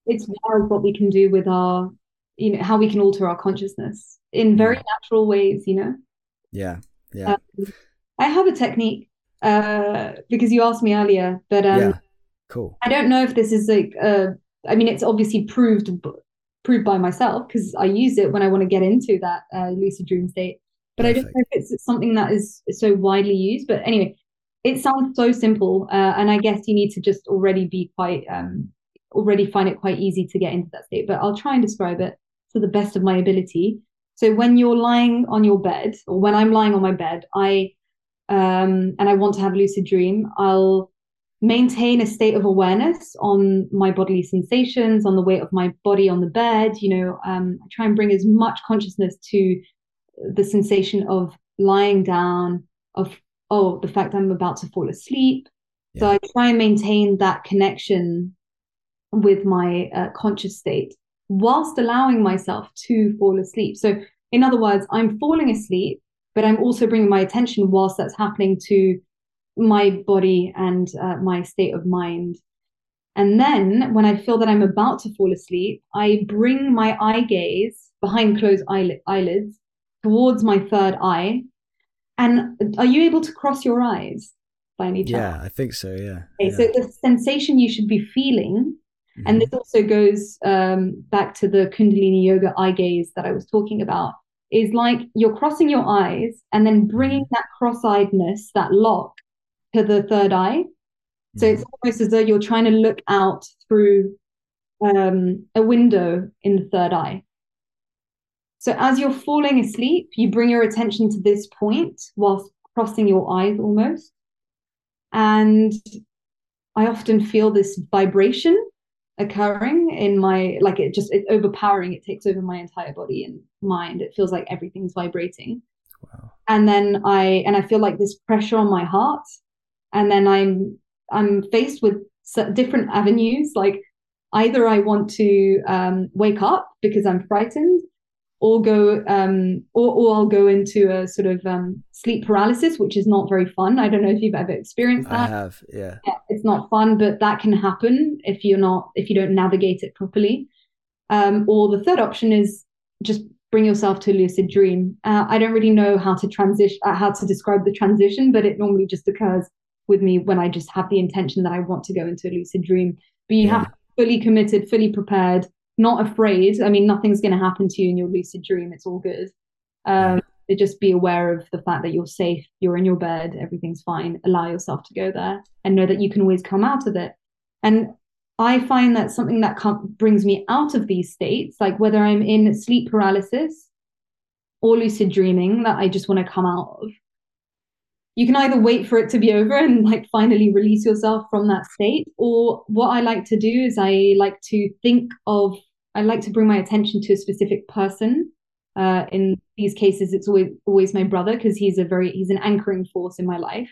it's wild what we can do with our you know how we can alter our consciousness in very mm. natural ways you know yeah yeah um, i have a technique uh because you asked me earlier but um yeah. cool i don't know if this is like uh i mean it's obviously proved proved by myself because i use it when i want to get into that uh, lucid dream state but Perfect. i don't know if it's something that is so widely used but anyway it sounds so simple uh, and i guess you need to just already be quite um already find it quite easy to get into that state, but I'll try and describe it to the best of my ability. So when you're lying on your bed, or when I'm lying on my bed, I um, and I want to have a lucid dream, I'll maintain a state of awareness on my bodily sensations, on the weight of my body on the bed. You know, um, I try and bring as much consciousness to the sensation of lying down, of oh, the fact I'm about to fall asleep. Yeah. So I try and maintain that connection with my uh, conscious state whilst allowing myself to fall asleep. So, in other words, I'm falling asleep, but I'm also bringing my attention whilst that's happening to my body and uh, my state of mind. And then when I feel that I'm about to fall asleep, I bring my eye gaze behind closed eyelids towards my third eye. And are you able to cross your eyes by any chance? Yeah, I think so. Yeah. Okay, yeah. so the sensation you should be feeling and this also goes um, back to the Kundalini yoga eye gaze that I was talking about. Is like you're crossing your eyes and then bringing mm-hmm. that cross eyedness, that lock, to the third eye. So it's almost as though you're trying to look out through um, a window in the third eye. So as you're falling asleep, you bring your attention to this point whilst crossing your eyes almost. And I often feel this vibration occurring in my like it just it's overpowering it takes over my entire body and mind. It feels like everything's vibrating. Wow. and then i and i feel like this pressure on my heart. And then i'm i'm faced with different avenues. Like either i want to um, wake up because i'm frightened or go um, or, or I'll go into a sort of um, sleep paralysis, which is not very fun. I don't know if you've ever experienced that. I have, yeah. yeah. It's not fun, but that can happen if you're not if you don't navigate it properly. Um, or the third option is just bring yourself to a lucid dream. Uh, I don't really know how to transition, uh, how to describe the transition, but it normally just occurs with me when I just have the intention that I want to go into a lucid dream. But you yeah. have to be fully committed, fully prepared not afraid. I mean, nothing's going to happen to you in your lucid dream. It's all good. Um, just be aware of the fact that you're safe, you're in your bed, everything's fine. Allow yourself to go there and know that you can always come out of it. And I find that something that brings me out of these states, like whether I'm in sleep paralysis or lucid dreaming, that I just want to come out of. You can either wait for it to be over and like finally release yourself from that state, or what I like to do is I like to think of I like to bring my attention to a specific person. Uh, in these cases, it's always always my brother because he's a very he's an anchoring force in my life,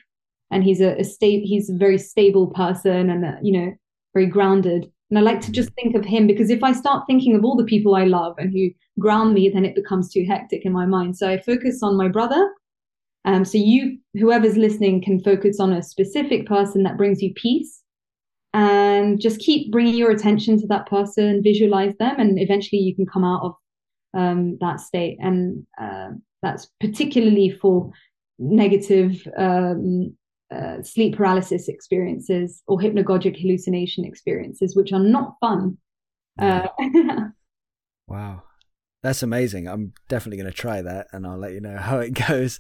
and he's a, a state he's a very stable person and a, you know very grounded. And I like to just think of him because if I start thinking of all the people I love and who ground me, then it becomes too hectic in my mind. So I focus on my brother. Um, so you, whoever's listening, can focus on a specific person that brings you peace and just keep bringing your attention to that person visualize them and eventually you can come out of um, that state. And uh, that's particularly for negative um, uh, sleep paralysis experiences or hypnagogic hallucination experiences which are not fun. Uh, wow that's amazing. I'm definitely going to try that and I'll let you know how it goes.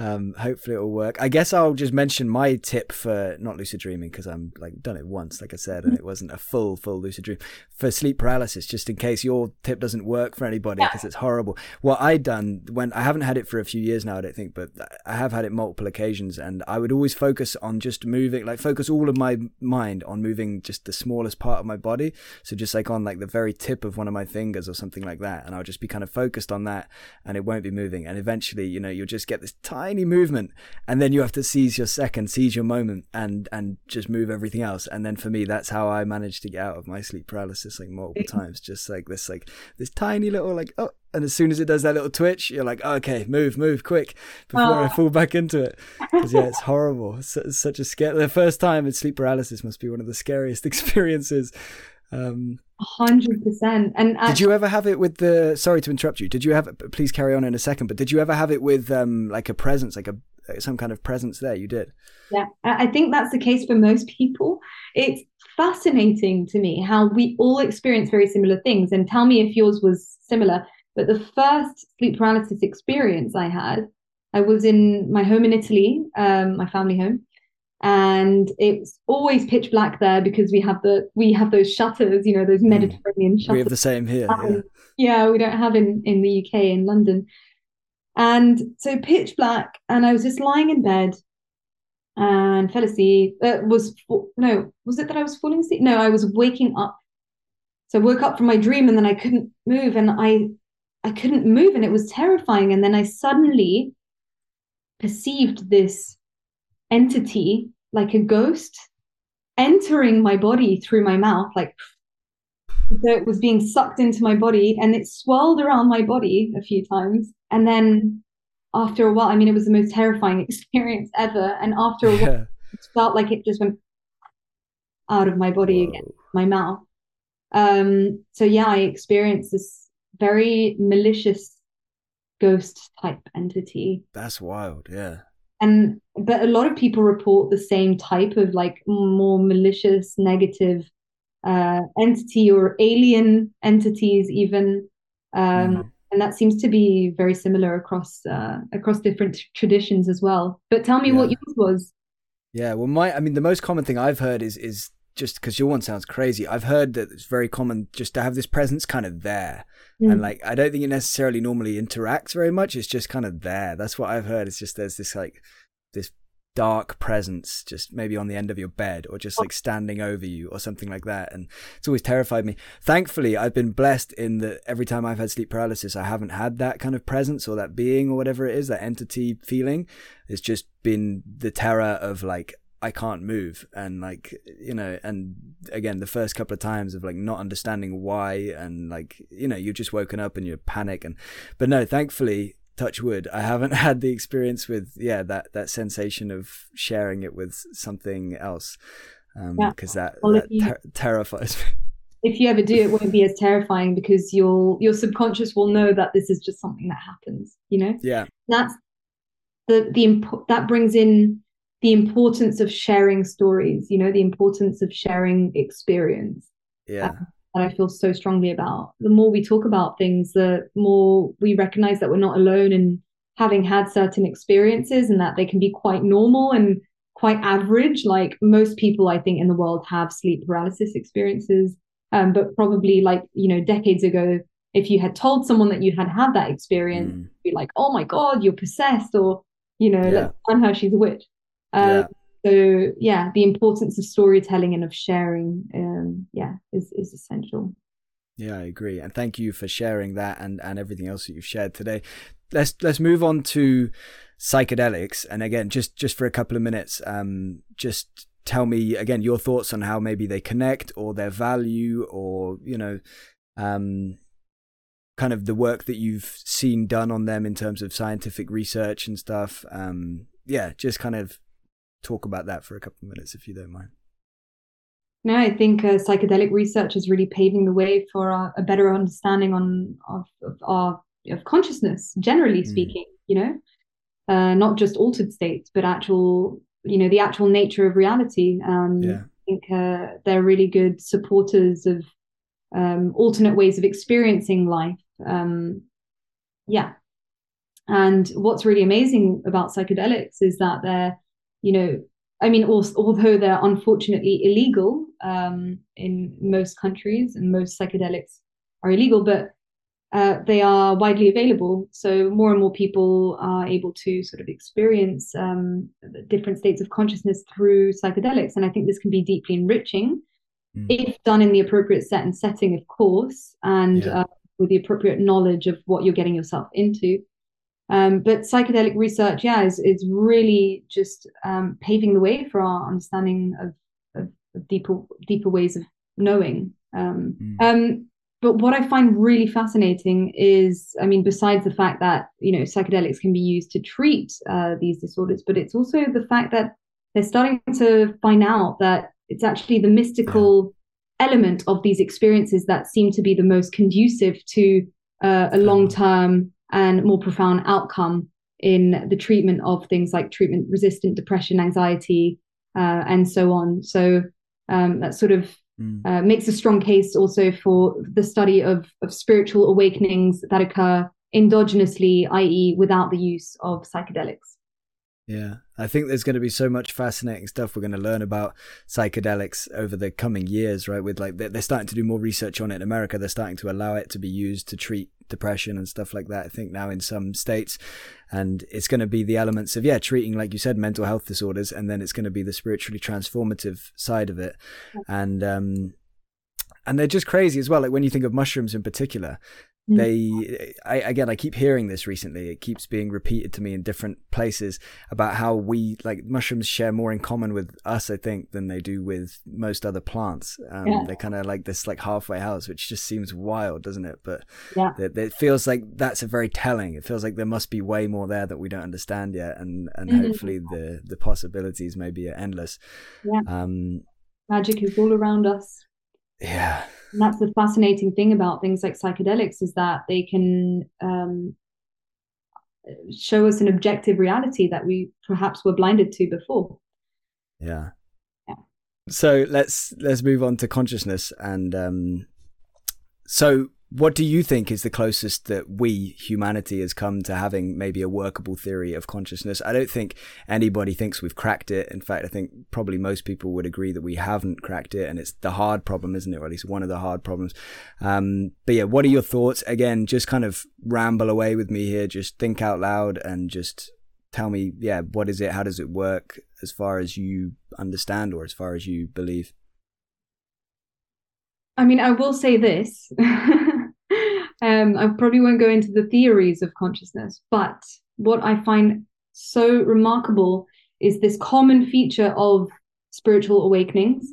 Um, hopefully it'll work. I guess I'll just mention my tip for not lucid dreaming because I'm like done it once, like I said, and it wasn't a full, full lucid dream for sleep paralysis, just in case your tip doesn't work for anybody because it's horrible. What I done when I haven't had it for a few years now, I don't think, but I have had it multiple occasions and I would always focus on just moving, like focus all of my mind on moving just the smallest part of my body. So just like on like the very tip of one of my fingers or something like that. And I'll just be kind of focused on that and it won't be moving. And eventually, you know, you'll just get this tiny movement and then you have to seize your second, seize your moment and, and just move everything else. And then for me, that's how I managed to get out of my sleep paralysis like multiple mm-hmm. times. Just like this, like this tiny little, like, oh, and as soon as it does that little twitch, you're like, oh, okay, move, move, quick, before oh. I fall back into it. Because yeah, it's horrible. It's, it's, such a scare. The first time in sleep paralysis must be one of the scariest experiences. Um, hundred percent. And actually, did you ever have it with the? Sorry to interrupt you. Did you have? Please carry on in a second. But did you ever have it with um like a presence, like a some kind of presence there? You did. Yeah, I think that's the case for most people. It's fascinating to me how we all experience very similar things. And tell me if yours was similar. But the first sleep paralysis experience I had, I was in my home in Italy, um, my family home, and it's always pitch black there because we have the we have those shutters you know those hmm. mediterranean mm. shutters we have the same here yeah. yeah we don't have in in the uk in london and so pitch black and i was just lying in bed and fell asleep uh, was no was it that i was falling asleep no i was waking up so i woke up from my dream and then i couldn't move and i i couldn't move and it was terrifying and then i suddenly perceived this entity, like a ghost, entering my body through my mouth, like so it was being sucked into my body and it swirled around my body a few times. And then after a while, I mean, it was the most terrifying experience ever. And after a while, yeah. it felt like it just went out of my body again, my mouth. Um, so yeah, I experienced this very malicious ghost type entity. That's wild, yeah and but a lot of people report the same type of like more malicious negative uh, entity or alien entities even um, mm. and that seems to be very similar across uh, across different traditions as well but tell me yeah. what yours was Yeah, well, my I mean, the most common thing I've heard is is just because your one sounds crazy. I've heard that it's very common just to have this presence kind of there, mm. and like I don't think it necessarily normally interacts very much. It's just kind of there. That's what I've heard. It's just there's this like this dark presence just maybe on the end of your bed or just like standing over you or something like that and it's always terrified me thankfully i've been blessed in that every time i've had sleep paralysis i haven't had that kind of presence or that being or whatever it is that entity feeling it's just been the terror of like I can't move. And like you know and again the first couple of times of like not understanding why and like you know you're just woken up and you're panic and but no thankfully touch wood i haven't had the experience with yeah that that sensation of sharing it with something else because um, yeah. that, well, that you, ter- terrifies me. if you ever do it won't be as terrifying because your your subconscious will know that this is just something that happens you know? Yeah. That's the the imp- that brings in the importance of sharing stories you know the importance of sharing experience yeah that i feel so strongly about the more we talk about things the more we recognize that we're not alone in having had certain experiences and that they can be quite normal and quite average like most people i think in the world have sleep paralysis experiences um, but probably like you know decades ago if you had told someone that you had had that experience mm. be like oh my god you're possessed or you know yeah. let's find her she's a witch uh, yeah. So yeah, the importance of storytelling and of sharing, um, yeah, is is essential. Yeah, I agree, and thank you for sharing that and and everything else that you've shared today. Let's let's move on to psychedelics, and again, just just for a couple of minutes, um, just tell me again your thoughts on how maybe they connect or their value, or you know, um, kind of the work that you've seen done on them in terms of scientific research and stuff. Um, yeah, just kind of talk about that for a couple of minutes, if you don't mind. No, I think uh, psychedelic research is really paving the way for uh, a better understanding on of, of our of consciousness, generally mm. speaking. You know, uh, not just altered states, but actual, you know, the actual nature of reality. Um, yeah. I think uh, they're really good supporters of um, alternate ways of experiencing life. Um, yeah, and what's really amazing about psychedelics is that they're you know, I mean, although they're unfortunately illegal um, in most countries and most psychedelics are illegal, but uh, they are widely available. So more and more people are able to sort of experience um, different states of consciousness through psychedelics. And I think this can be deeply enriching mm. if done in the appropriate set and setting, of course, and yeah. uh, with the appropriate knowledge of what you're getting yourself into. Um, but psychedelic research, yeah, is, is really just um, paving the way for our understanding of, of, of deeper deeper ways of knowing. Um, mm. Um, but what I find really fascinating is, I mean, besides the fact that you know psychedelics can be used to treat uh, these disorders, but it's also the fact that they're starting to find out that it's actually the mystical element of these experiences that seem to be the most conducive to uh, a long term and more profound outcome in the treatment of things like treatment resistant depression, anxiety, uh, and so on. So um, that sort of mm. uh, makes a strong case also for the study of, of spiritual awakenings that occur endogenously, i.e., without the use of psychedelics. Yeah, I think there's going to be so much fascinating stuff we're going to learn about psychedelics over the coming years, right? With like they're starting to do more research on it in America. They're starting to allow it to be used to treat depression and stuff like that. I think now in some states, and it's going to be the elements of yeah, treating like you said, mental health disorders, and then it's going to be the spiritually transformative side of it, and um, and they're just crazy as well. Like when you think of mushrooms in particular. They I, again i keep hearing this recently. It keeps being repeated to me in different places about how we like mushrooms share more in common with us i think than they do with most other plants. Um, yeah. they're kind of like this like halfway house which just seems wild doesn't it? But yeah. it, it, feels like that's a very telling. It feels like there must be way more there that we don't understand yet and and mm-hmm. hopefully the the possibilities maybe are endless. Yeah. Um magic is all around us yeah and that's the fascinating thing about things like psychedelics is that they can um, show us an objective reality that we perhaps were blinded to before. Yeah. Yeah. So let's let's move on to consciousness and um, so what do you think is the closest that we, humanity, has come to having maybe a workable theory of consciousness? I don't think anybody thinks we've cracked it. In fact, I think probably most people would agree that we haven't cracked it, and it's the hard problem, isn't it? Or at least one of the hard problems. Um, but yeah, what are your thoughts? Again, just kind of ramble away with me here. Just think out loud and just tell me, yeah, what is it? How does it work as far as you understand or as far as you believe? I mean, I will say this. um, I probably won't go into the theories of consciousness, but what I find so remarkable is this common feature of spiritual awakenings,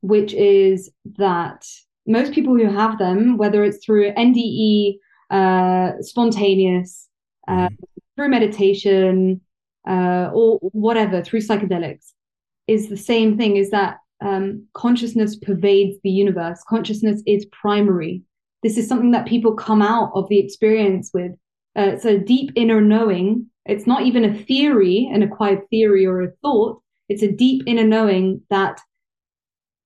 which is that most people who have them, whether it's through NDE, uh, spontaneous, uh, mm-hmm. through meditation, uh, or whatever, through psychedelics, is the same thing is that um, consciousness pervades the universe. Consciousness is primary. This is something that people come out of the experience with. Uh, it's a deep inner knowing. It's not even a theory, an acquired theory or a thought. It's a deep inner knowing that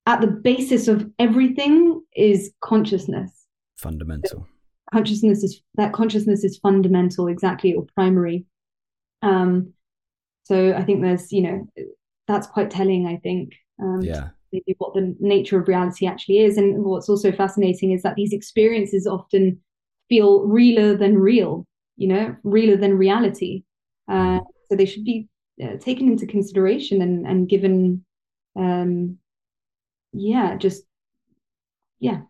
at the basis of everything is consciousness. Fundamental. Consciousness is that consciousness is fundamental, exactly, or primary. Um, so I think there's, you know, that's quite telling. I think um, yeah. Maybe what the nature of reality actually is. And what's also fascinating is that these experiences often feel realer than real, you know, realer than reality. Uh, so they should be uh, taken into consideration and, and given, um, yeah, just, yeah.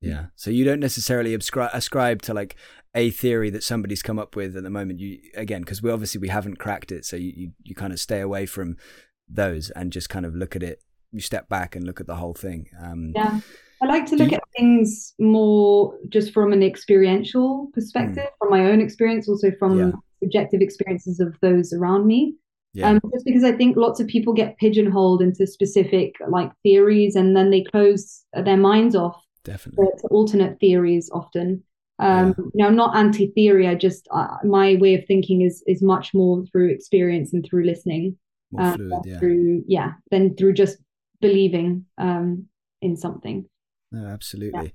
Yeah. So you don't necessarily ascribe, ascribe to like a theory that somebody's come up with at the moment. You again, because we obviously we haven't cracked it, so you, you, you kind of stay away from those and just kind of look at it you step back and look at the whole thing um, yeah i like to look you, at things more just from an experiential perspective mm. from my own experience also from yeah. subjective experiences of those around me yeah. Um, just because I think lots of people get pigeonholed into specific like theories and then they close their minds off Definitely. to, alternate theories often. Um, yeah. You know, not anti-theory. I just uh, my way of thinking is is much more through experience and through listening fluid, yeah. Through yeah, than through just believing um, in something. No, absolutely.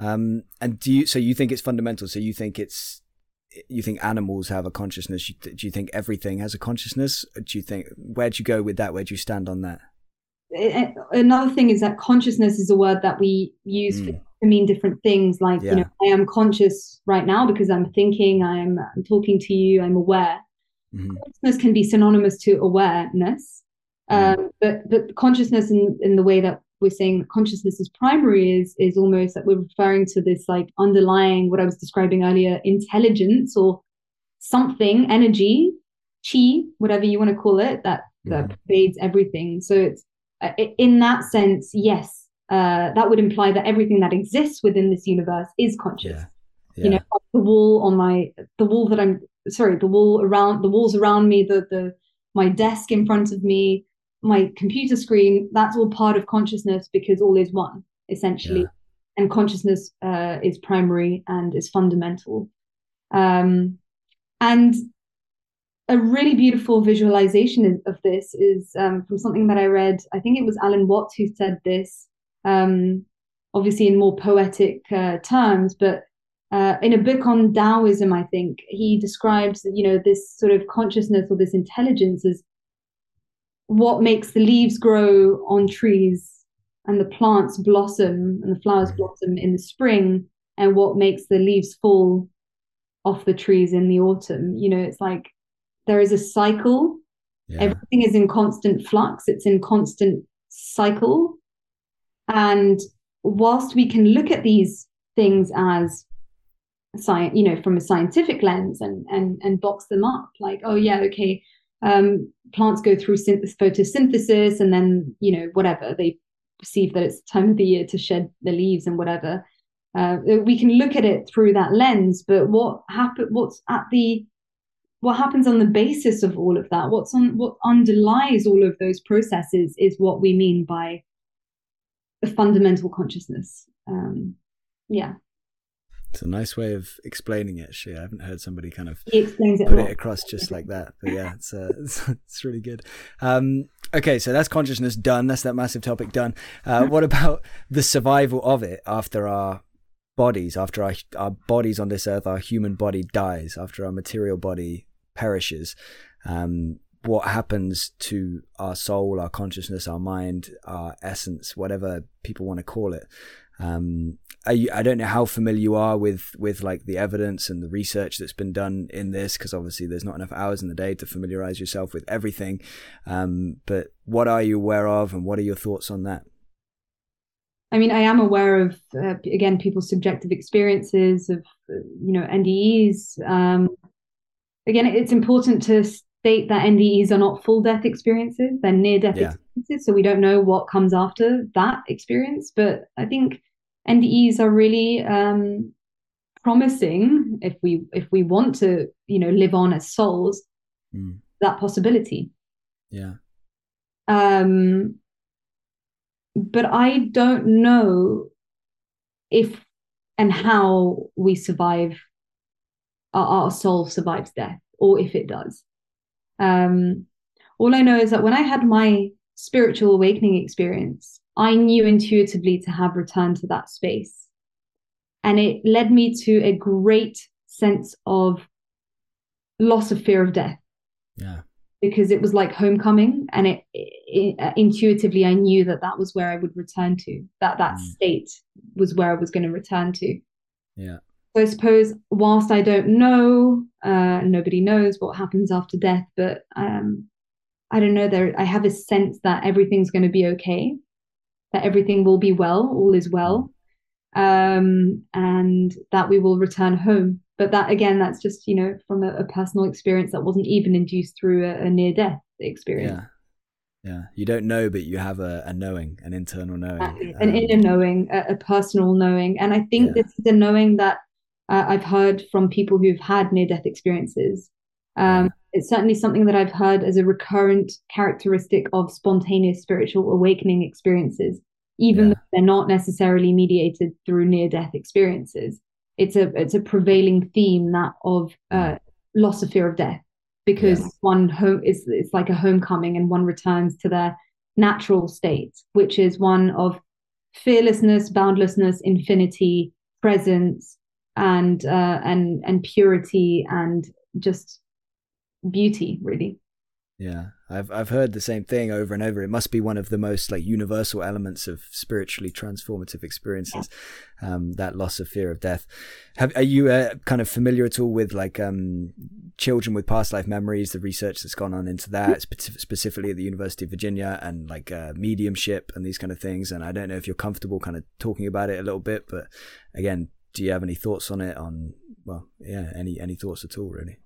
Yeah. Um, and do you? So you think it's fundamental? So you think it's you think animals have a consciousness? Do you think everything has a consciousness? Do you think where do you go with that? Where do you stand on that? Another thing is that consciousness is a word that we use mm. to mean different things. Like yeah. you know, I am conscious right now because I'm thinking, I'm, I'm talking to you, I'm aware. Mm-hmm. Consciousness can be synonymous to awareness. Um, but but consciousness in, in the way that we're saying consciousness is primary is is almost that we're referring to this like underlying what I was describing earlier, intelligence or something, energy, chi, whatever you want to call it, that that mm-hmm. pervades everything. So it's uh, in that sense, yes, uh, that would imply that everything that exists within this universe is conscious. Yeah. Yeah. You know, the wall on my the wall that I'm sorry, the wall around the walls around me, the the my desk in front of me, my computer screen, that's all part of consciousness because all is one, essentially. Yeah. And consciousness uh, is primary and is fundamental. Um, and a really beautiful visualization of this is um, from something that I read. I think it was Alan Watts who said this, um, obviously in more poetic uh, terms, but uh, in a book on Taoism, I think he describes, you know, this sort of consciousness or this intelligence as what makes the leaves grow on trees and the plants blossom and the flowers mm. blossom in the spring, and what makes the leaves fall off the trees in the autumn. You know, it's like there is a cycle. Yeah. Everything is in constant flux. It's in constant cycle, and whilst we can look at these things as science, you know, from a scientific lens and and and box them up like, oh yeah, okay, um, plants go through synth- photosynthesis and then you know whatever they perceive that it's time of the year to shed the leaves and whatever. Uh, we can look at it through that lens, but what happen? What's at the what happens on the basis of all of that? What's on what underlies all of those processes is what we mean by a fundamental consciousness. Um, yeah. It's a nice way of explaining it. Actually, I haven't heard somebody kind of he explains it put it across just like that. But yeah, it's uh, it's, it's, really good. Um, okay, so that's consciousness done. That's that massive topic done. Uh, what about the survival of it after our bodies after our our bodies on this earth, our human body dies after our material body perishes. Um, what happens to our soul, our consciousness, our mind, our essence, whatever people want to call it. Um, I, I don't know how familiar you are with with like the evidence and the research that's been done in this, because obviously there's not enough hours in the day to familiarize yourself with everything. Um, but what are you aware of, and what are your thoughts on that? I mean, I am aware of uh, again people's subjective experiences of you know NDEs. Um, again, it's important to state that NDEs are not full death experiences; they're near death yeah. experiences. So we don't know what comes after that experience. But I think NDEs are really um, promising if we if we want to you know live on as souls. Mm. That possibility. Yeah. Um, but I don't know if and how we survive, our, our soul survives death, or if it does. Um, all I know is that when I had my spiritual awakening experience, I knew intuitively to have returned to that space. And it led me to a great sense of loss of fear of death. Yeah because it was like homecoming and it, it, uh, intuitively i knew that that was where i would return to that that mm. state was where i was going to return to yeah so i suppose whilst i don't know uh, nobody knows what happens after death but um, i don't know there i have a sense that everything's going to be okay that everything will be well all is well mm. um, and that we will return home. But that again that's just you know from a, a personal experience that wasn't even induced through a, a near death experience. Yeah. Yeah. You don't know but you have a, a knowing an internal knowing. Exactly. um, an inner knowing a, a, personal knowing. And i think yeah. this is a knowing that uh, i've heard from people who've had near death experiences um, it's certainly something that i've heard as a recurrent characteristic of spontaneous spiritual awakening experiences even yeah. though they're not necessarily mediated through near death experiences it's a it's a prevailing theme that of uh, loss of fear of death because yes. one home is it's like a homecoming and one returns to their natural state which is one of fearlessness boundlessness infinity presence and uh, and and purity and just beauty really yeah, I've I've heard the same thing over and over. It must be one of the most like universal elements of spiritually transformative experiences. Um, that loss of fear of death. Have are you uh, kind of familiar at all with like um, children with past life memories? The research that's gone on into that, spe- specifically at the University of Virginia, and like uh, mediumship and these kind of things. And I don't know if you're comfortable kind of talking about it a little bit, but again, do you have any thoughts on it? On well, yeah, any any thoughts at all, really?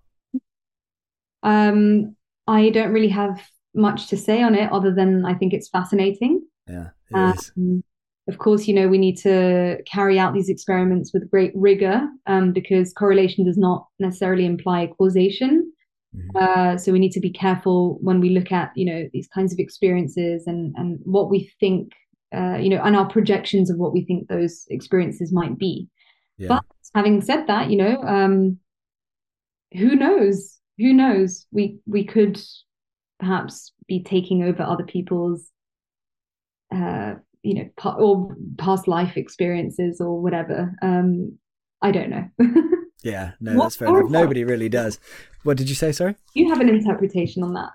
Um I don't really have much to say on it other than I think it's fascinating. Yeah, it um, Of course, you know, we need to carry out these experiments with great rigor um, because correlation does not necessarily imply causation. Mm-hmm. Uh, so we need to be careful when we look at, you know, these kinds of experiences and, and what we think, uh, you know, and our projections of what we think those experiences might be. Yeah. But having said that, you know, um, who knows? Who knows? We we could perhaps be taking over other people's uh, you know pa- or past life experiences or whatever. Um, I don't know. yeah, no, what that's fair enough. Nobody really does. What did you say? Sorry. You have an interpretation on that.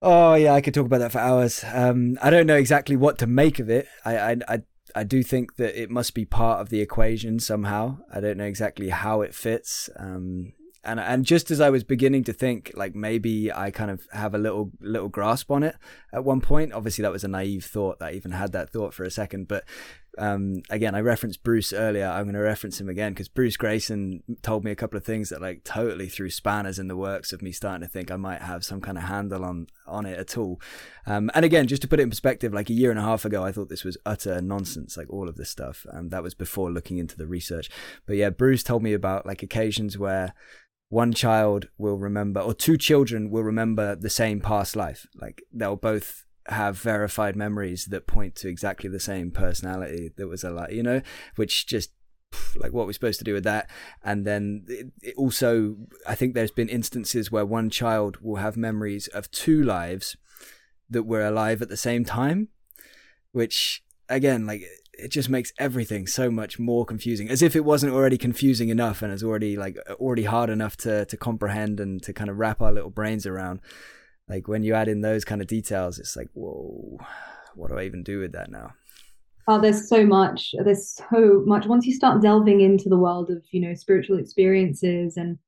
Oh yeah, I could talk about that for hours. Um, I don't know exactly what to make of it. I, I, I, I do think that it must be part of the equation somehow. I don't know exactly how it fits. Um, and and just as I was beginning to think like maybe I kind of have a little little grasp on it at one point. Obviously, that was a naive thought that I even had that thought for a second. But um, again, I referenced Bruce earlier. I'm going to reference him again because Bruce Greyson told me a couple of things that like totally threw spanners in the works of me starting to think I might have some kind of handle on on it at all. Um, and again, just to put it in perspective, like a year and a half ago, I thought this was utter nonsense. Like all of this stuff, and um, that was before looking into the research. But yeah, Bruce told me about like occasions where one child will remember or two children will remember the same past life. Like they'll both have verified memories that point to exactly the same personality that was alive you know which just like what we're supposed to do with that. And then it, it also i think there's been instances where one child will have memories of two lives that were alive at the same time which again like it just makes everything so much more confusing as if it wasn't already confusing enough and it's already like already hard enough to to comprehend and to kind of wrap our little brains around. Like when you add in those kind of details it's like whoa what do i even do with that now? Oh there's so much there's so much. Once you start delving into the world of you know spiritual experiences and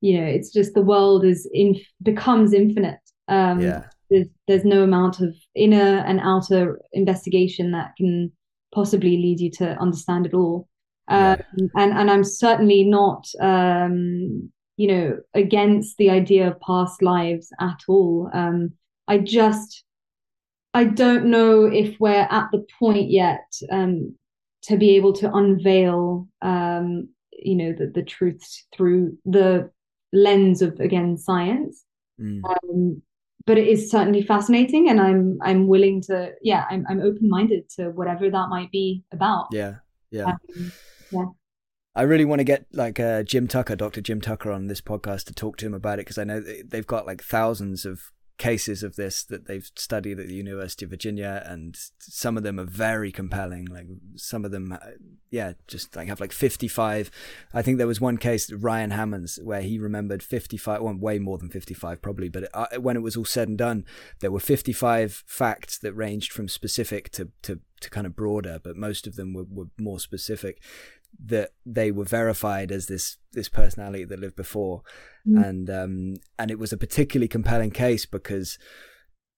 you know it's just the world is in becomes infinite. Um yeah. there's, there's no amount of inner and outer investigation that can possibly lead you to understand it all um, yeah. and and i'm certainly not um you know against the idea of past lives at all um i just i don't know if we're at the point yet um to be able to unveil um you know the, the truths through the lens of again science mm. But it is certainly fascinating and i'm i'm willing to yeah i'm, I'm open-minded to whatever that might be about yeah yeah um, yeah I really want to get like uh, Jim Tucker, Dr. Jim Tucker, on this podcast to talk to him about it because I know they've got like thousands of cases of this that they've studied at the University of Virginia, and some of them are very compelling. Like some of them, uh, yeah, just like have like 55. I think there was one case, Ryan Hammons, where he remembered 55, well, way more than 55 probably, but it, uh, when it was all said and done, there were 55 facts that ranged from specific to, to, to kind of broader, but most of them were, were more specific that they were verified as this this personality that lived before, mm. and um, and it was a particularly compelling case because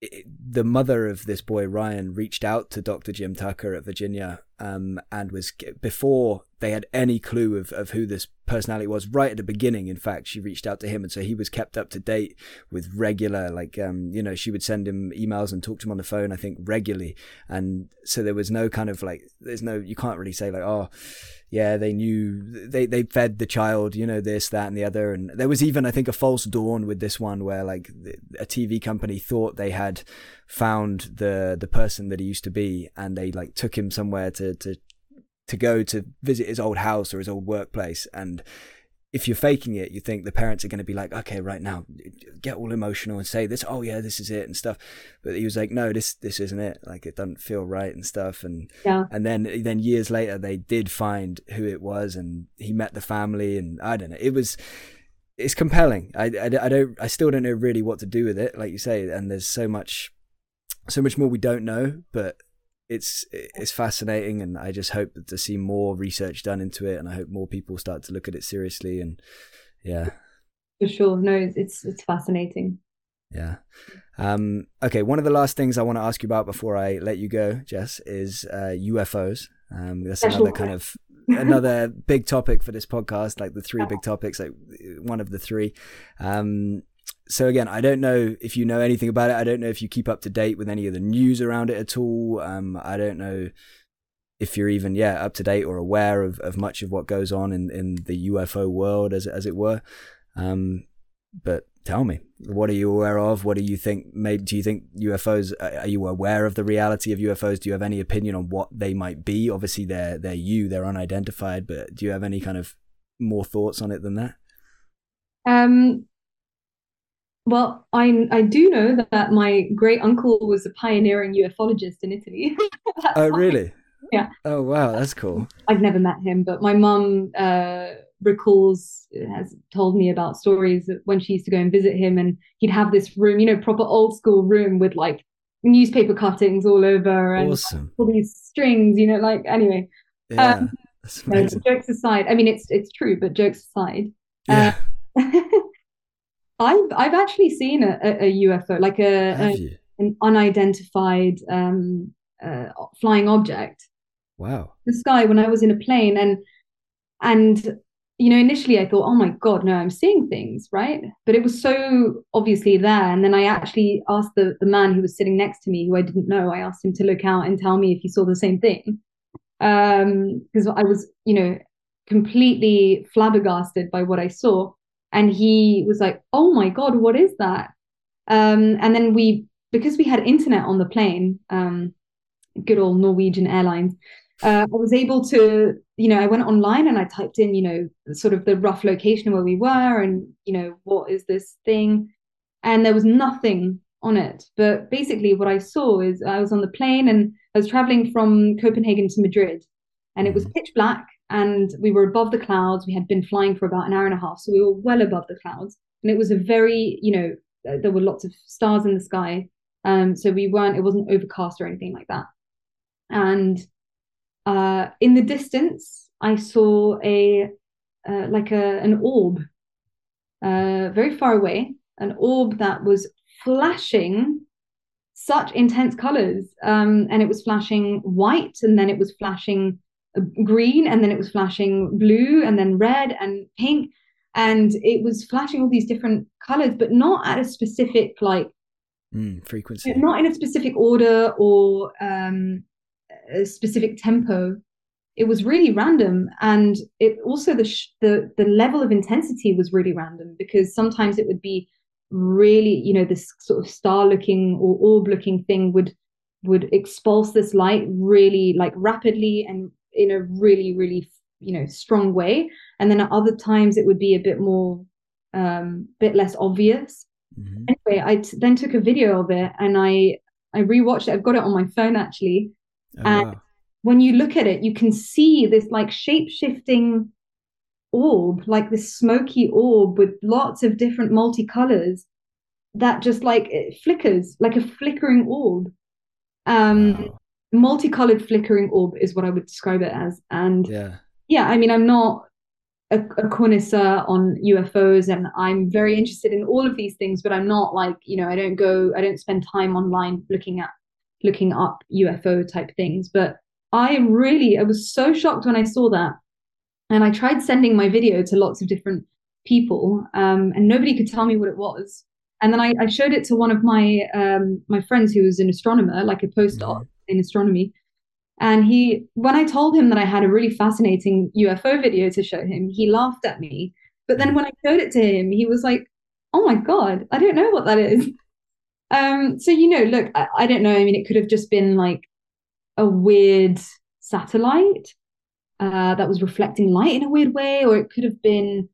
it, the mother of this boy Ryan reached out to Dr. Jim Tucker at Virginia, um, and was before they had any clue of, of who this personality was. Right at the beginning, in fact, she reached out to him, and so he was kept up to date with regular, like, um, you know, she would send him emails and talk to him on the phone, I think, regularly, and so there was no kind of like, there's no, you can't really say like, oh yeah, they knew they they fed the child, you know, this, that, and the other. And there was even, I think, a false dawn with this one where like a TV company thought they had found the the person that he used to be, and they like took him somewhere to to to go to visit his old house or his old workplace, and if you're faking it, you think the parents are going to be like, okay, right now, get all emotional and say this, oh yeah, this is it and stuff. But he was like, no, this this isn't it. Like it doesn't feel right and stuff. And yeah. and then then years later, they did find who it was, and he met the family, and I don't know, it was. It's compelling. I, I, I don't. I still don't know really what to do with it, like you say. And there's so much, so much more we don't know. But it's it's fascinating, and I just hope to see more research done into it, and I hope more people start to look at it seriously. And yeah, for sure, no, it's it's fascinating. Yeah. Um, okay. One of the last things I want to ask you about before I let you go, Jess, is uh, UFOs. Um, that's another kind of another big topic for this podcast, like the three big topics, like one of the three. Um, so again, I don't know if you know anything about it. I don't know if you keep up to date with any of the news around it at all. Um, I don't know if you're even yeah up to date or aware of, of much of what goes on in, in the UFO world, as as it were. Um, but tell me, what are you aware of? What do you think? Maybe do you think UFOs? Are you aware of the reality of UFOs? Do you have any opinion on what they might be? Obviously, they're they're you, they're unidentified. But do you have any kind of more thoughts on it than that? Um, well, I I do know that my great uncle was a pioneering ufologist in Italy. oh, really? Yeah. Oh, wow, that's cool. I've never met him, but my mum uh, recalls has told me about stories when she used to go and visit him, and he'd have this room, you know, proper old school room with like newspaper cuttings all over and awesome. all these strings, you know, like anyway. Yeah, um, jokes aside, I mean, it's it's true, but jokes aside. Yeah. Uh, I've I've actually seen a, a, UFO, like a, a an unidentified um, uh, flying object. Wow. The sky when I was in a plane and and you know initially I thought, oh my god, no, I'm seeing things, right? But it was so obviously there. And then I actually asked the the man who was sitting next to me, who I didn't know, I asked him to look out and tell me if he saw the same thing. Um, because I was, you know, completely flabbergasted by what I saw and he was like oh my god what is that? Um, and then we because we had internet on the plane um, good old norwegian airlines uh, i was able to you know i went online and i typed in you know sort of the rough location where we were and you know what is this thing? And there was nothing on it. But basically what i saw is i was on the plane and I was traveling from Copenhagen to Madrid, and it was Mhm. pitch black, and we were above the clouds. We had been flying for about an hour and a half, so we were well above the clouds, and it was a very, you know, uh, there were lots of stars in the sky. Um, so we weren't, it wasn't overcast or anything like that. And uh, in the distance, I saw a uh, like a an orb, uh, very far away, an orb that was flashing such intense colors. Um, and it was flashing white, and then it was flashing green, and then it was flashing blue, and then red and pink. And it was flashing all these different colors, but not at a specific, like, Mm, frequency. not in a specific order or um, a specific tempo. It was really random, and it also the sh- the the level of intensity was really random because sometimes it would be really, you know, this sort of star looking or orb looking thing would would expulse this light really like rapidly and in a really really you know strong way, and then at other times it would be a bit more um bit less obvious Mhm. anyway, I t- then took a video of it and I I rewatched it. I've got it on my phone actually. Oh, And- wow. When you look at it, you can see this like shape shifting orb, like this smoky orb with lots of different multicolors that just like it flickers like a flickering orb. Um, Wow. Multicolored flickering orb is what I would describe it as. And Yeah. yeah, I mean, I'm not a, a connoisseur on UFOs and I'm very interested in all of these things, but I'm not like, you know, I don't go, I don't spend time online looking at, looking up UFO type things. But I really, I was so shocked when I saw that. And I tried sending my video to lots of different people um, and nobody could tell me what it was. And then I, I showed it to one of my um, my friends who was an astronomer, like a postdoc in astronomy. And he, when I told him that I had a really fascinating UFO video to show him, he laughed at me. But then when I showed it to him, he was like, "Oh my god, I don't know what that is." Um, so you know, look, I, I don't know. I mean, it could have just been like a weird satellite uh, that was reflecting light in a weird way, or it could have been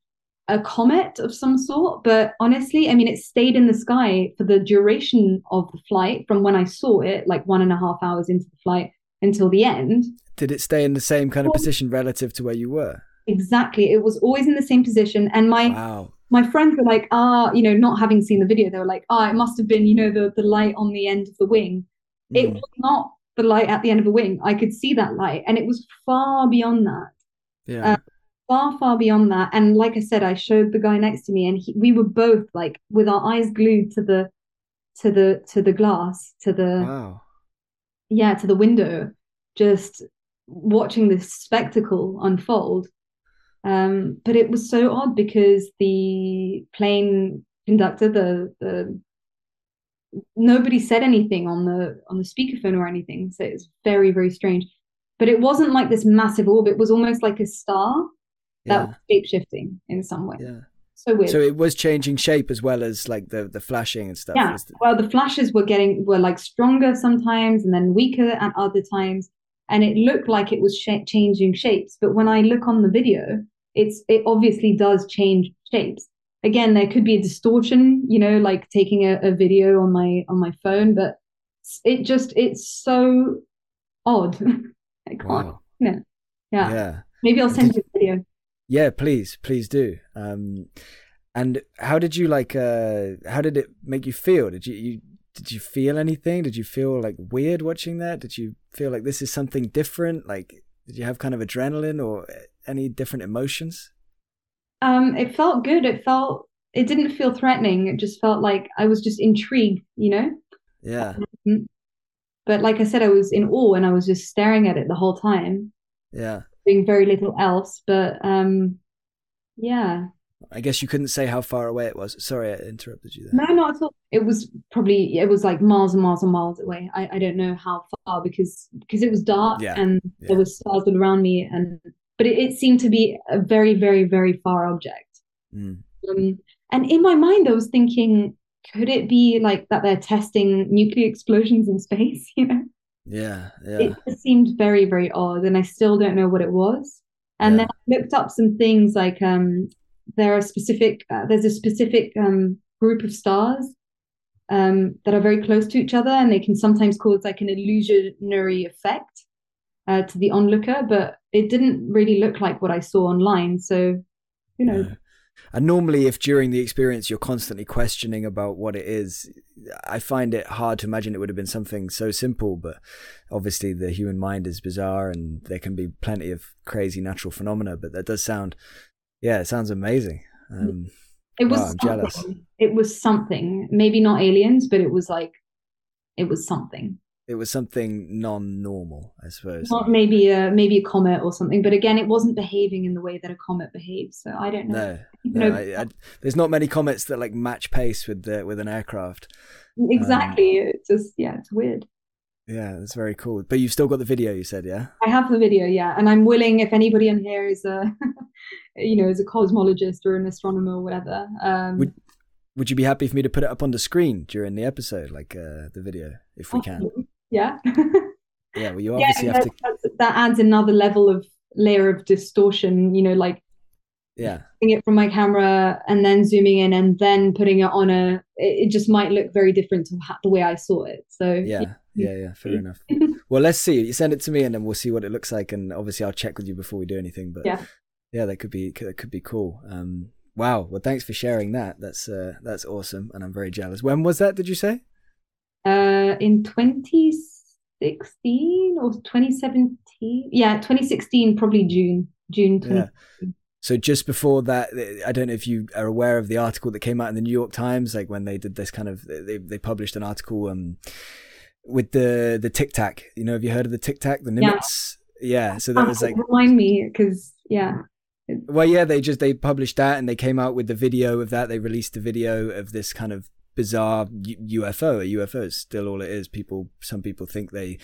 a comet of some sort. But honestly, I mean, it stayed in the sky for the duration of the flight from when I saw it, like one and a half hours into the flight until the end. Did it stay in the same kind of Well- position relative to where you were? Exactly. It was always in the same position. And my Wow. my friends were like, ah, you know, not having seen the video, they were like, ah, it must have been, you know, the, the light on the end of the wing. It Mm. was not the light at the end of a wing. I could see that light, and it was far beyond that. Yeah. uh, far far beyond that. And like i said i showed the guy next to me and he, we were both like with our eyes glued to the to the to the glass to the wow. yeah to the window just watching this spectacle unfold. Um but it was so odd because the plane conductor the the nobody said anything on the on the speakerphone or anything so it's very very strange. But it wasn't like this massive orb it was almost like a star that was shape shifting in some way. Yeah. so weird. So it was changing shape as well as like the the flashing and stuff. yeah. the- well the flashes were getting were like stronger sometimes and then weaker at other times and it looked like it was sh- changing shapes. But when i look on the video it's it obviously does change shapes. Again there could be a distortion you know like taking a, a video on my on my phone but it just it's so odd. I can't Wow. yeah yeah. Yeah. maybe i'll send you a video Yeah, please, please do. Um, and how did you like? Uh, how did it make you feel? Did you, you did you feel anything? Did you feel like weird watching that? Did you feel like this is something different? Like, did you have kind of adrenaline or any different emotions? um it felt good it felt it didn't feel threatening it just felt like i was just intrigued you know Yeah, But like I said, I was in awe and I was just staring at it the whole time, yeah. Doing very little else. But um, yeah, I guess you couldn't say how far away it was. Sorry, I interrupted you there. no, not at all. It was probably it was like miles and miles and miles away. I, I don't know how far because because it was dark Yeah, and yeah. there was stars all around me and but it, it seemed to be a very very very far object. Mm. Um, and in my mind, I was thinking, could it be like that they're testing nuclear explosions in space? You know. Yeah, yeah. it just seemed very very odd and i still don't know what it was and Yeah. then i looked up some things like um there are specific uh, there's a specific um group of stars um, that are very close to each other, and they can sometimes cause like an illusionary effect uh, to the onlooker. But it didn't really look like what I saw online. So, you know. Yeah. And normally, if during the experience you're constantly questioning about what it is, I find it hard to imagine it would have been something so simple. But obviously, the human mind is bizarre and there can be plenty of crazy natural phenomena. But that does sound, yeah, it sounds amazing. Um, it was, wow, jealous. It was something, maybe not aliens, but it was like, it was something it was something non-normal, I suppose. Not maybe a maybe a comet or something, but again, it wasn't behaving in the way that a comet behaves. So I don't know. No, no I, I, there's not many comets that like match pace with the with an aircraft. Exactly. Um, it's just yeah, it's weird. Yeah, it's very cool. But you've still got the video, you said, yeah? I have the video, yeah, and I'm willing if anybody in here is a, you know, is a cosmologist or an astronomer or whatever. Um, would Would you be happy for me to put it up on the screen during the episode, like uh, the video, if we can? Yeah. yeah. Well, you obviously yeah, have to. That adds another level of layer of distortion. You know, like yeah, it from my camera and then zooming in and then putting it on a. It, just might look very different to the way I saw it. So yeah. yeah. Yeah, yeah, fair enough. well, let's see. You send it to me, and then we'll see what it looks like. And obviously, I'll check with you before we do anything. But yeah, yeah, that could be that could be cool. Um, wow. Well, thanks for sharing that. That's uh, that's awesome, and I'm very jealous. When was that? Did you say? Uh, in 2016 or 2017. Yeah, 2016, probably June. June. Yeah. So just before that, I don't know if you are aware of the article that came out in the New York Times, like when they did this kind of, they they published an article um, with the the Tic Tac. You know, have you heard of the Tic Tac, the Nimitz? Yeah. yeah so that was like remind me because yeah. Well, yeah, they just they published that and they came out with the video of that. They released the video of this kind of bizarre UFO. A UFO is still all it is. People, some people think they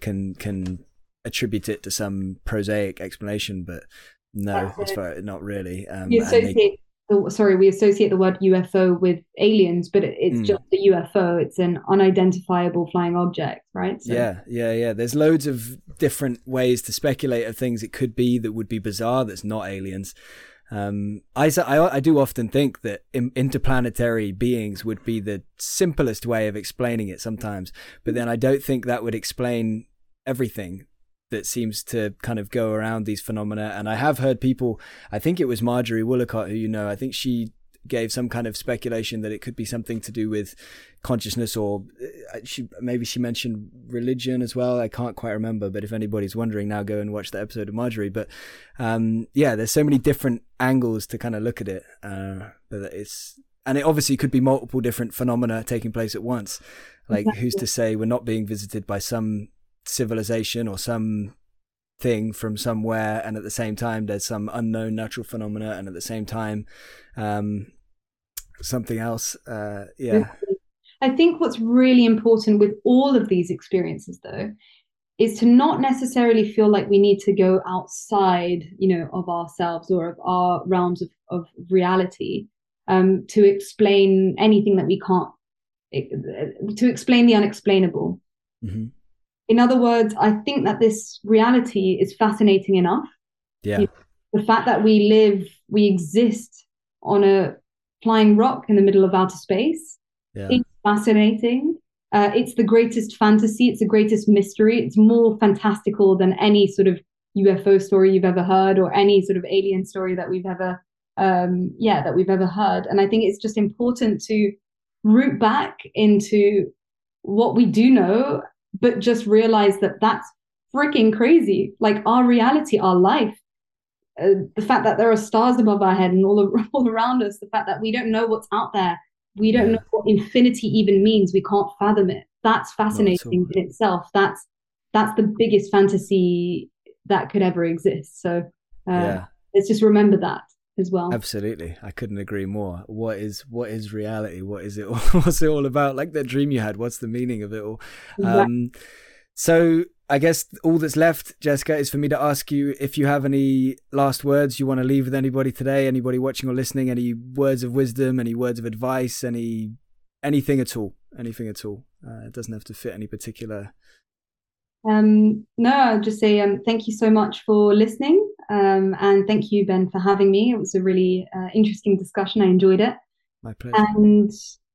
can can attribute it to some prosaic explanation, but no, as far not really. Um, you associate, they, sorry, we associate the word UFO with aliens, but it's mm. just a UFO. It's an unidentifiable flying object, right? So. Yeah, yeah, yeah. There's loads of different ways to speculate of things it could be that would be bizarre. That's not aliens. Um, I, I, I do often think that interplanetary beings would be the simplest way of explaining it sometimes, but then I don't think that would explain everything that seems to kind of go around these phenomena. And I have heard people, I think it was Marjorie Woollacott, who you know, I think she gave some kind of speculation that it could be something to do with consciousness or uh, she maybe she mentioned religion as well. I can't quite remember but if anybody's wondering now go and watch the episode of marjorie. But um, yeah there's so many different angles to kind of look at it uh, but it's and it obviously could be multiple different phenomena taking place at once. Like exactly. who's to say we're not being visited by some civilization or some thing from somewhere and at the same time there's some unknown natural phenomena and at the same time um, something else uh, yeah i think what's really important with all of these experiences though is to not necessarily feel like we need to go outside you know of ourselves or of our realms of, of reality um, to explain anything that we can't to explain the unexplainable mm-hmm in other words, I think that this reality is fascinating enough. Yeah. You know, the fact that we live, we exist on a flying rock in the middle of outer space. Yeah. It's fascinating. Uh, it's the greatest fantasy. It's the greatest mystery. It's more fantastical than any sort of UFO story you've ever heard or any sort of alien story that we've ever, um, yeah, that we've ever heard. And I think it's just important to root back into what we do know but just realize that that's freaking crazy. Like our reality, our life, uh, the fact that there are stars above our head and all, all around us, the fact that we don't know what's out there, we don't know what infinity even means, we can't fathom it. That's fascinating in itself. That's that's the biggest fantasy that could ever exist. So uh, yeah. let's just remember that as well. Absolutely, I couldn't agree more. What is what is reality? What is it? What's it all about? Like that dream you had. What's the meaning of it all? Um, so I guess all that's left, Jessica, is for me to ask you if you have any last words you want to leave with anybody today. Anybody watching or listening? Any words of wisdom? Any words of advice? Any anything at all? Anything at all? Uh, it doesn't have to fit any particular um, no, I'll just say um, thank you so much for listening. Um, and thank you, Ben, for having me. It was a really uh, interesting discussion. I enjoyed it. My pleasure. And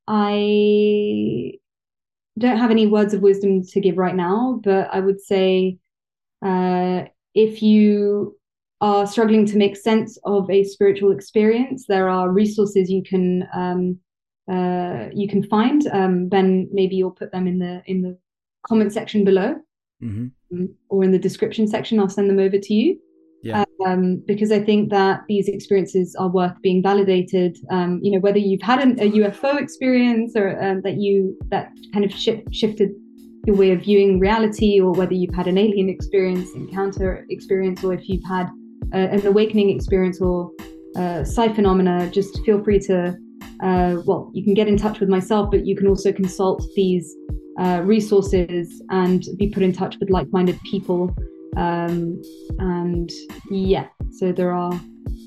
I don't have any words of wisdom to give right now, but I would say uh, if you are struggling to make sense of a spiritual experience, there are resources you can um, uh, you can find. Um, ben, maybe you'll put them in the in the comment section below, mm-hmm. Or in the description section. I'll send them over to you. Um, because I think that these experiences are worth being validated. Um, you know, whether you've had an, a UFO experience or um, that you that kind of sh- shifted your way of viewing reality, or whether you've had an alien experience, encounter experience, or if you've had a, an awakening experience or uh, psi phenomena, just feel free to. Uh, well, you can get in touch with myself, but you can also consult these uh, resources and be put in touch with like-minded people um, and yeah, so there are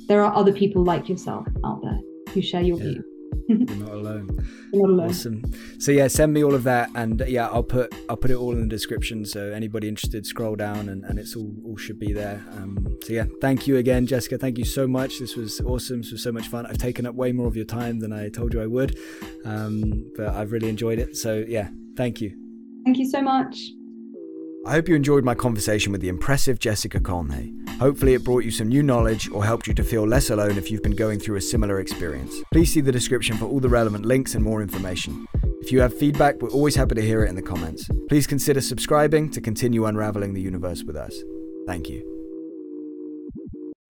there are other people like yourself out there who share your yeah. view. You're not alone. You're not alone. Awesome. So yeah, send me all of that, and yeah, I'll put I'll put it all in the description. So anybody interested, scroll down, and, and it's all all should be there. Um, so yeah, thank you again, Jessica. Thank you so much. This was awesome. This was so much fun. I've taken up way more of your time than I told you I would, um, but I've really enjoyed it. So yeah, thank you. Thank you so much. I hope you enjoyed my conversation with the impressive Jessica Corneille. Hopefully, it brought you some new knowledge or helped you to feel less alone if you've been going through a similar experience. Please see the description for all the relevant links and more information. If you have feedback, we're always happy to hear it in the comments. Please consider subscribing to continue unraveling the universe with us. Thank you.